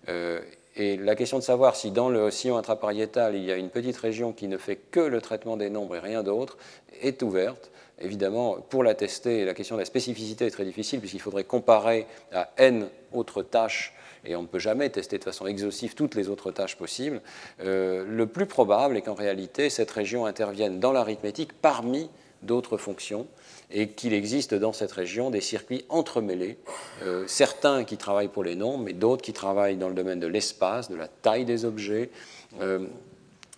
Euh, et la question de savoir si dans le sillon intrapariétal, il y a une petite région qui ne fait que le traitement des nombres et rien d'autre, est ouverte. Évidemment, pour la tester, la question de la spécificité est très difficile puisqu'il faudrait comparer à n autres tâches et on ne peut jamais tester de façon exhaustive toutes les autres tâches possibles. Euh, le plus probable est qu'en réalité, cette région intervienne dans l'arithmétique parmi d'autres fonctions et qu'il existe dans cette région des circuits entremêlés, euh, certains qui travaillent pour les nombres, mais d'autres qui travaillent dans le domaine de l'espace, de la taille des objets, euh,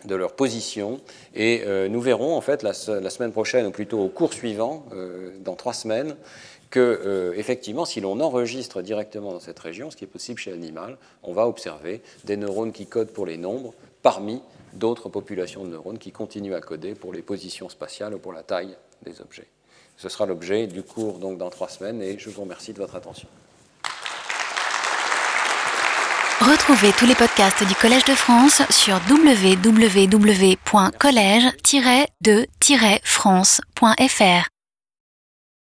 de leur position. Et euh, nous verrons en fait la, semaine prochaine, ou plutôt au cours suivant, dans trois semaines, que, effectivement, si l'on enregistre directement dans cette région, ce qui est possible chez l'animal, on va observer des neurones qui codent pour les nombres parmi d'autres populations de neurones qui continuent à coder pour les positions spatiales ou pour la taille des objets. Ce sera l'objet du cours donc dans trois semaines et je vous remercie de votre attention. Retrouvez tous les podcasts du Collège de France sur www.collège-de-france.fr.